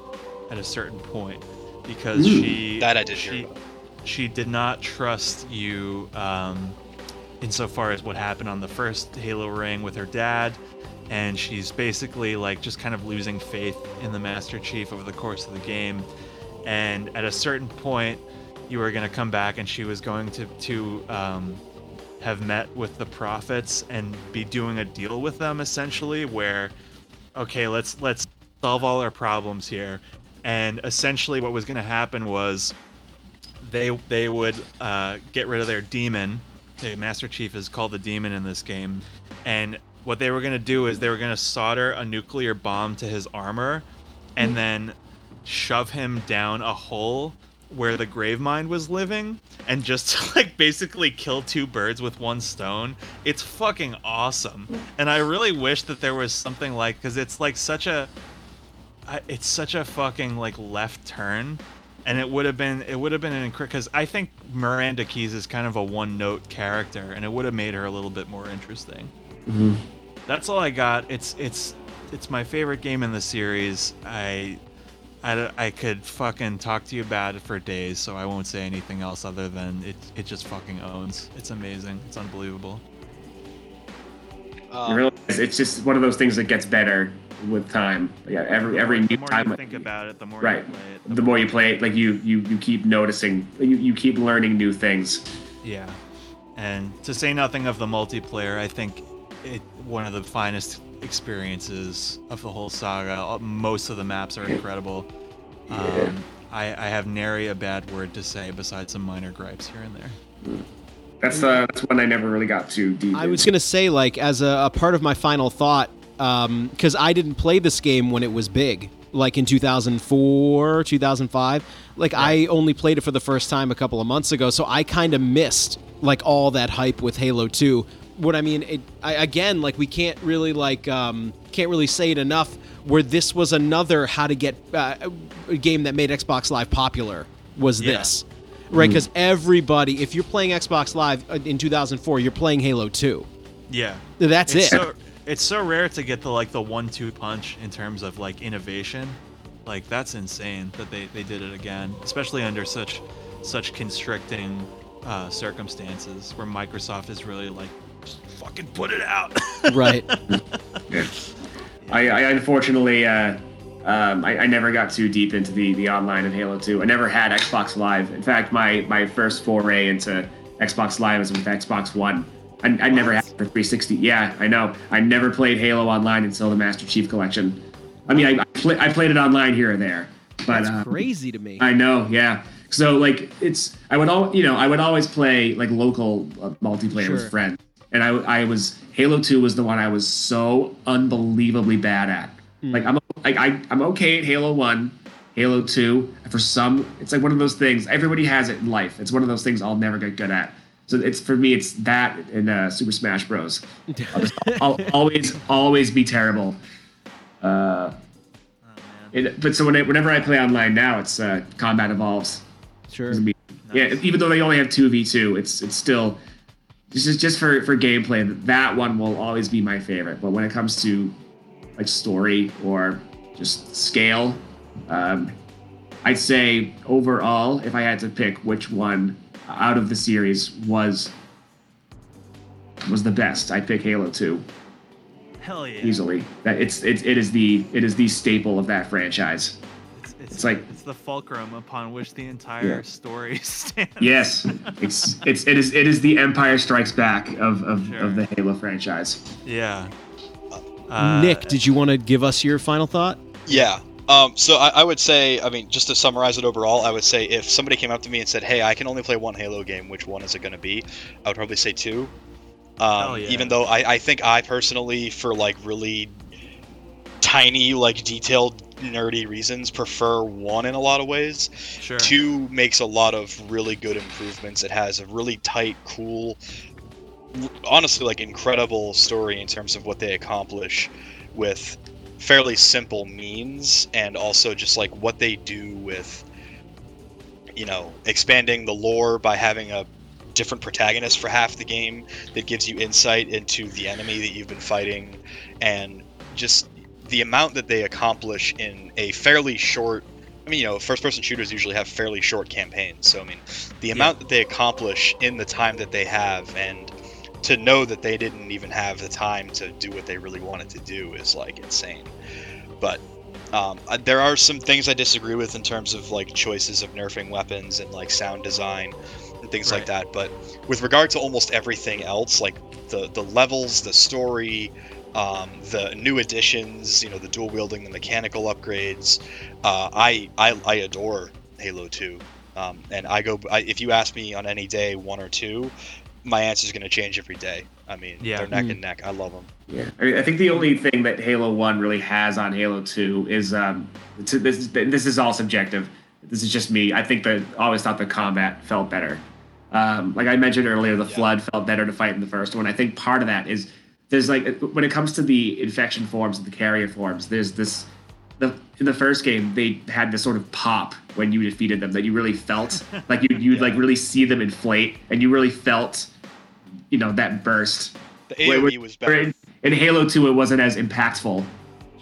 at a certain point because Ooh, she that I did she, about. she did not trust you um, insofar as what happened on the first Halo ring with her dad, and she's basically like just kind of losing faith in the Master Chief over the course of the game. And at a certain point, you were going to come back, and she was going to to um, have met with the prophets and be doing a deal with them essentially, where okay, let's let's solve all our problems here. And essentially, what was going to happen was they they would uh, get rid of their demon. The Master Chief is called the demon in this game, and what they were gonna do is they were gonna solder a nuclear bomb to his armor, and mm-hmm. then shove him down a hole where the Gravemind was living, and just (laughs) like basically kill two birds with one stone. It's fucking awesome, mm. and I really wish that there was something like because it's like such a it's such a fucking like left turn. And it would have been it would have been an because i think miranda keyes is kind of a one note character and it would have made her a little bit more interesting mm-hmm. That's all i got it's it's it's my favorite game in the series i I, I could fucking talk to you about it for days, so I won't say anything else other than it, it just fucking owns. It's amazing. It's unbelievable. Um, it's just one of those things that gets better with time. Yeah, every every the new more time. you think about it, the more right. you play it. The more you play it, like you you you keep noticing, you you keep learning new things. Yeah, and to say nothing of the multiplayer, I think it one of the finest experiences of the whole saga. Uh, Most of the maps are incredible. Um, I, I have nary a bad word to say besides some minor gripes here and there. That's uh, that's one I never really got to deep. I was gonna say, like, as a, a part of my final thought, because I didn't play this game when it was big, like in 2004, 2005. Like, I only played it for the first time a couple of months ago, so I kind of missed like all that hype with Halo 2. What I mean, it, I, again, like, we can't really like um, can't really say it enough. Where this was another how to get uh, a game that made Xbox Live popular was Yeah. this. Right, because everybody, if you're playing Xbox Live uh, in 2004, you're playing Halo 2. Yeah, That's it's it. so it's so rare to get the like the one-two punch in terms of like innovation. Like that's insane that they they did it again, especially under such such constricting uh, circumstances where Microsoft is really like just fucking put it out. (laughs) right. Yeah. I, I unfortunately, uh, um, I, I never got too deep into the, the online of Halo 2. I never had Xbox Live. In fact, my, my first foray into Xbox Live as with Xbox One. I, I never had it for 360. Yeah, I know. I never played Halo Online until the Master Chief Collection. I mean, I I, play, I played it online here and there, but That's uh, crazy to me. I know, yeah. So like it's I would all you know I would always play like local uh, multiplayer Sure. with friends, and I I was Halo Two was the one I was so unbelievably bad at. Hmm. Like I'm like I I'm okay at Halo One, Halo Two. For some, it's like one of those things. Everybody has it in life. It's one of those things I'll never get good at. So it's for me, it's that in uh, Super Smash Bros. I'll, just, (laughs) I'll always always be terrible. Uh, it, but so when I, whenever I play online now, it's uh, Combat Evolved. sure. Doesn't Yeah, even though they only have two v two, it's it's still just just for for gameplay. That one will always be my favorite. But when it comes to like story or just scale, um, I'd say overall, if I had to pick which one out of the series was was the best, I'd pick Halo Two Hell yeah. easily. That it's it's it is the it is the staple of that franchise. It's, it's, It's like- it's the fulcrum upon which the entire Yeah. story (laughs) stands. Yes, it's it's it is it is the Empire Strikes Back of of, Sure. of the Halo franchise. Yeah. Uh, Nick, did you want to give us your final thought? Yeah. Um, so I, I would say, I mean, just to summarize it overall, I would say if somebody came up to me and said, "Hey, I can only play one Halo game. Which one is it going to be?" I would probably say two. Um, Hell yeah. Even though I, I think I personally, for like really tiny, like detailed, nerdy reasons, prefer one in a lot of ways. Sure. Two makes a lot of really good improvements. It has a really tight, cool, honestly, like incredible story in terms of what they accomplish with fairly simple means, and also just like what they do with, you know, expanding the lore by having a different protagonist for half the game that gives you insight into the enemy that you've been fighting, and just the amount that they accomplish in a fairly short I mean, you know, first person shooters usually have fairly short campaigns. So, I mean, the amount that they accomplish in the time that they have and to know that they didn't even have the time to do what they really wanted to do is like insane. But um, there are some things I disagree with in terms of like choices of nerfing weapons and like sound design and things like that. But with regard to almost everything else, like the the levels, the story, um, the new additions, you know, the dual wielding, the mechanical upgrades, uh, I, I I adore Halo 2. Um, and I go, I, if you ask me on any day, one or two, my answer is going to change every day. I mean, Yeah. they're neck Mm. and neck. I love them. Yeah, I I think the only thing that Halo One really has on Halo Two is um, to, this. This is all subjective. This is just me. I think that I always thought the combat felt better. Um, like I mentioned earlier, the Flood felt better to fight in the first one. I think part of that is there's like when it comes to the infection forms and the carrier forms, there's this. The, in the first game, they had this sort of pop when you defeated them that you really felt (laughs) like you you'd like really see them inflate, and you really felt, you know, that burst. The AoE wait, was better. In, in Halo 2, it wasn't as impactful.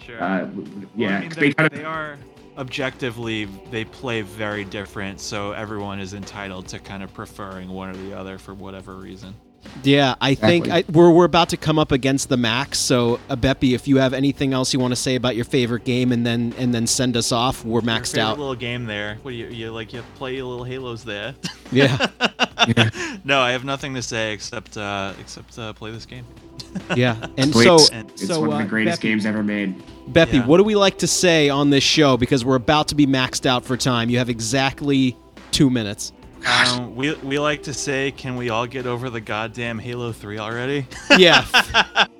Sure. Uh, w- Well, yeah, I mean, they, they kind they of. are objectively they play very different, so everyone is entitled to kind of preferring one or the other for whatever reason. Yeah, I think I, we're we're about to come up against the max. So, uh, Beppy, if you have anything else you want to say about your favorite game, and then and then send us off, we're maxed favorite out. little game there. What do you you like? You play your little Halos there. Yeah, (laughs) no, I have nothing to say except uh, except uh, play this game. (laughs) yeah. (laughs) And Sweet. so, And- It's so one of uh, the greatest Beppy, games ever made. Beppy, Yeah. what do we like to say on this show? Because we're about to be maxed out for time. You have exactly two minutes. Um, we we like to say, can we all get over the goddamn Halo Three already? Yeah, (laughs)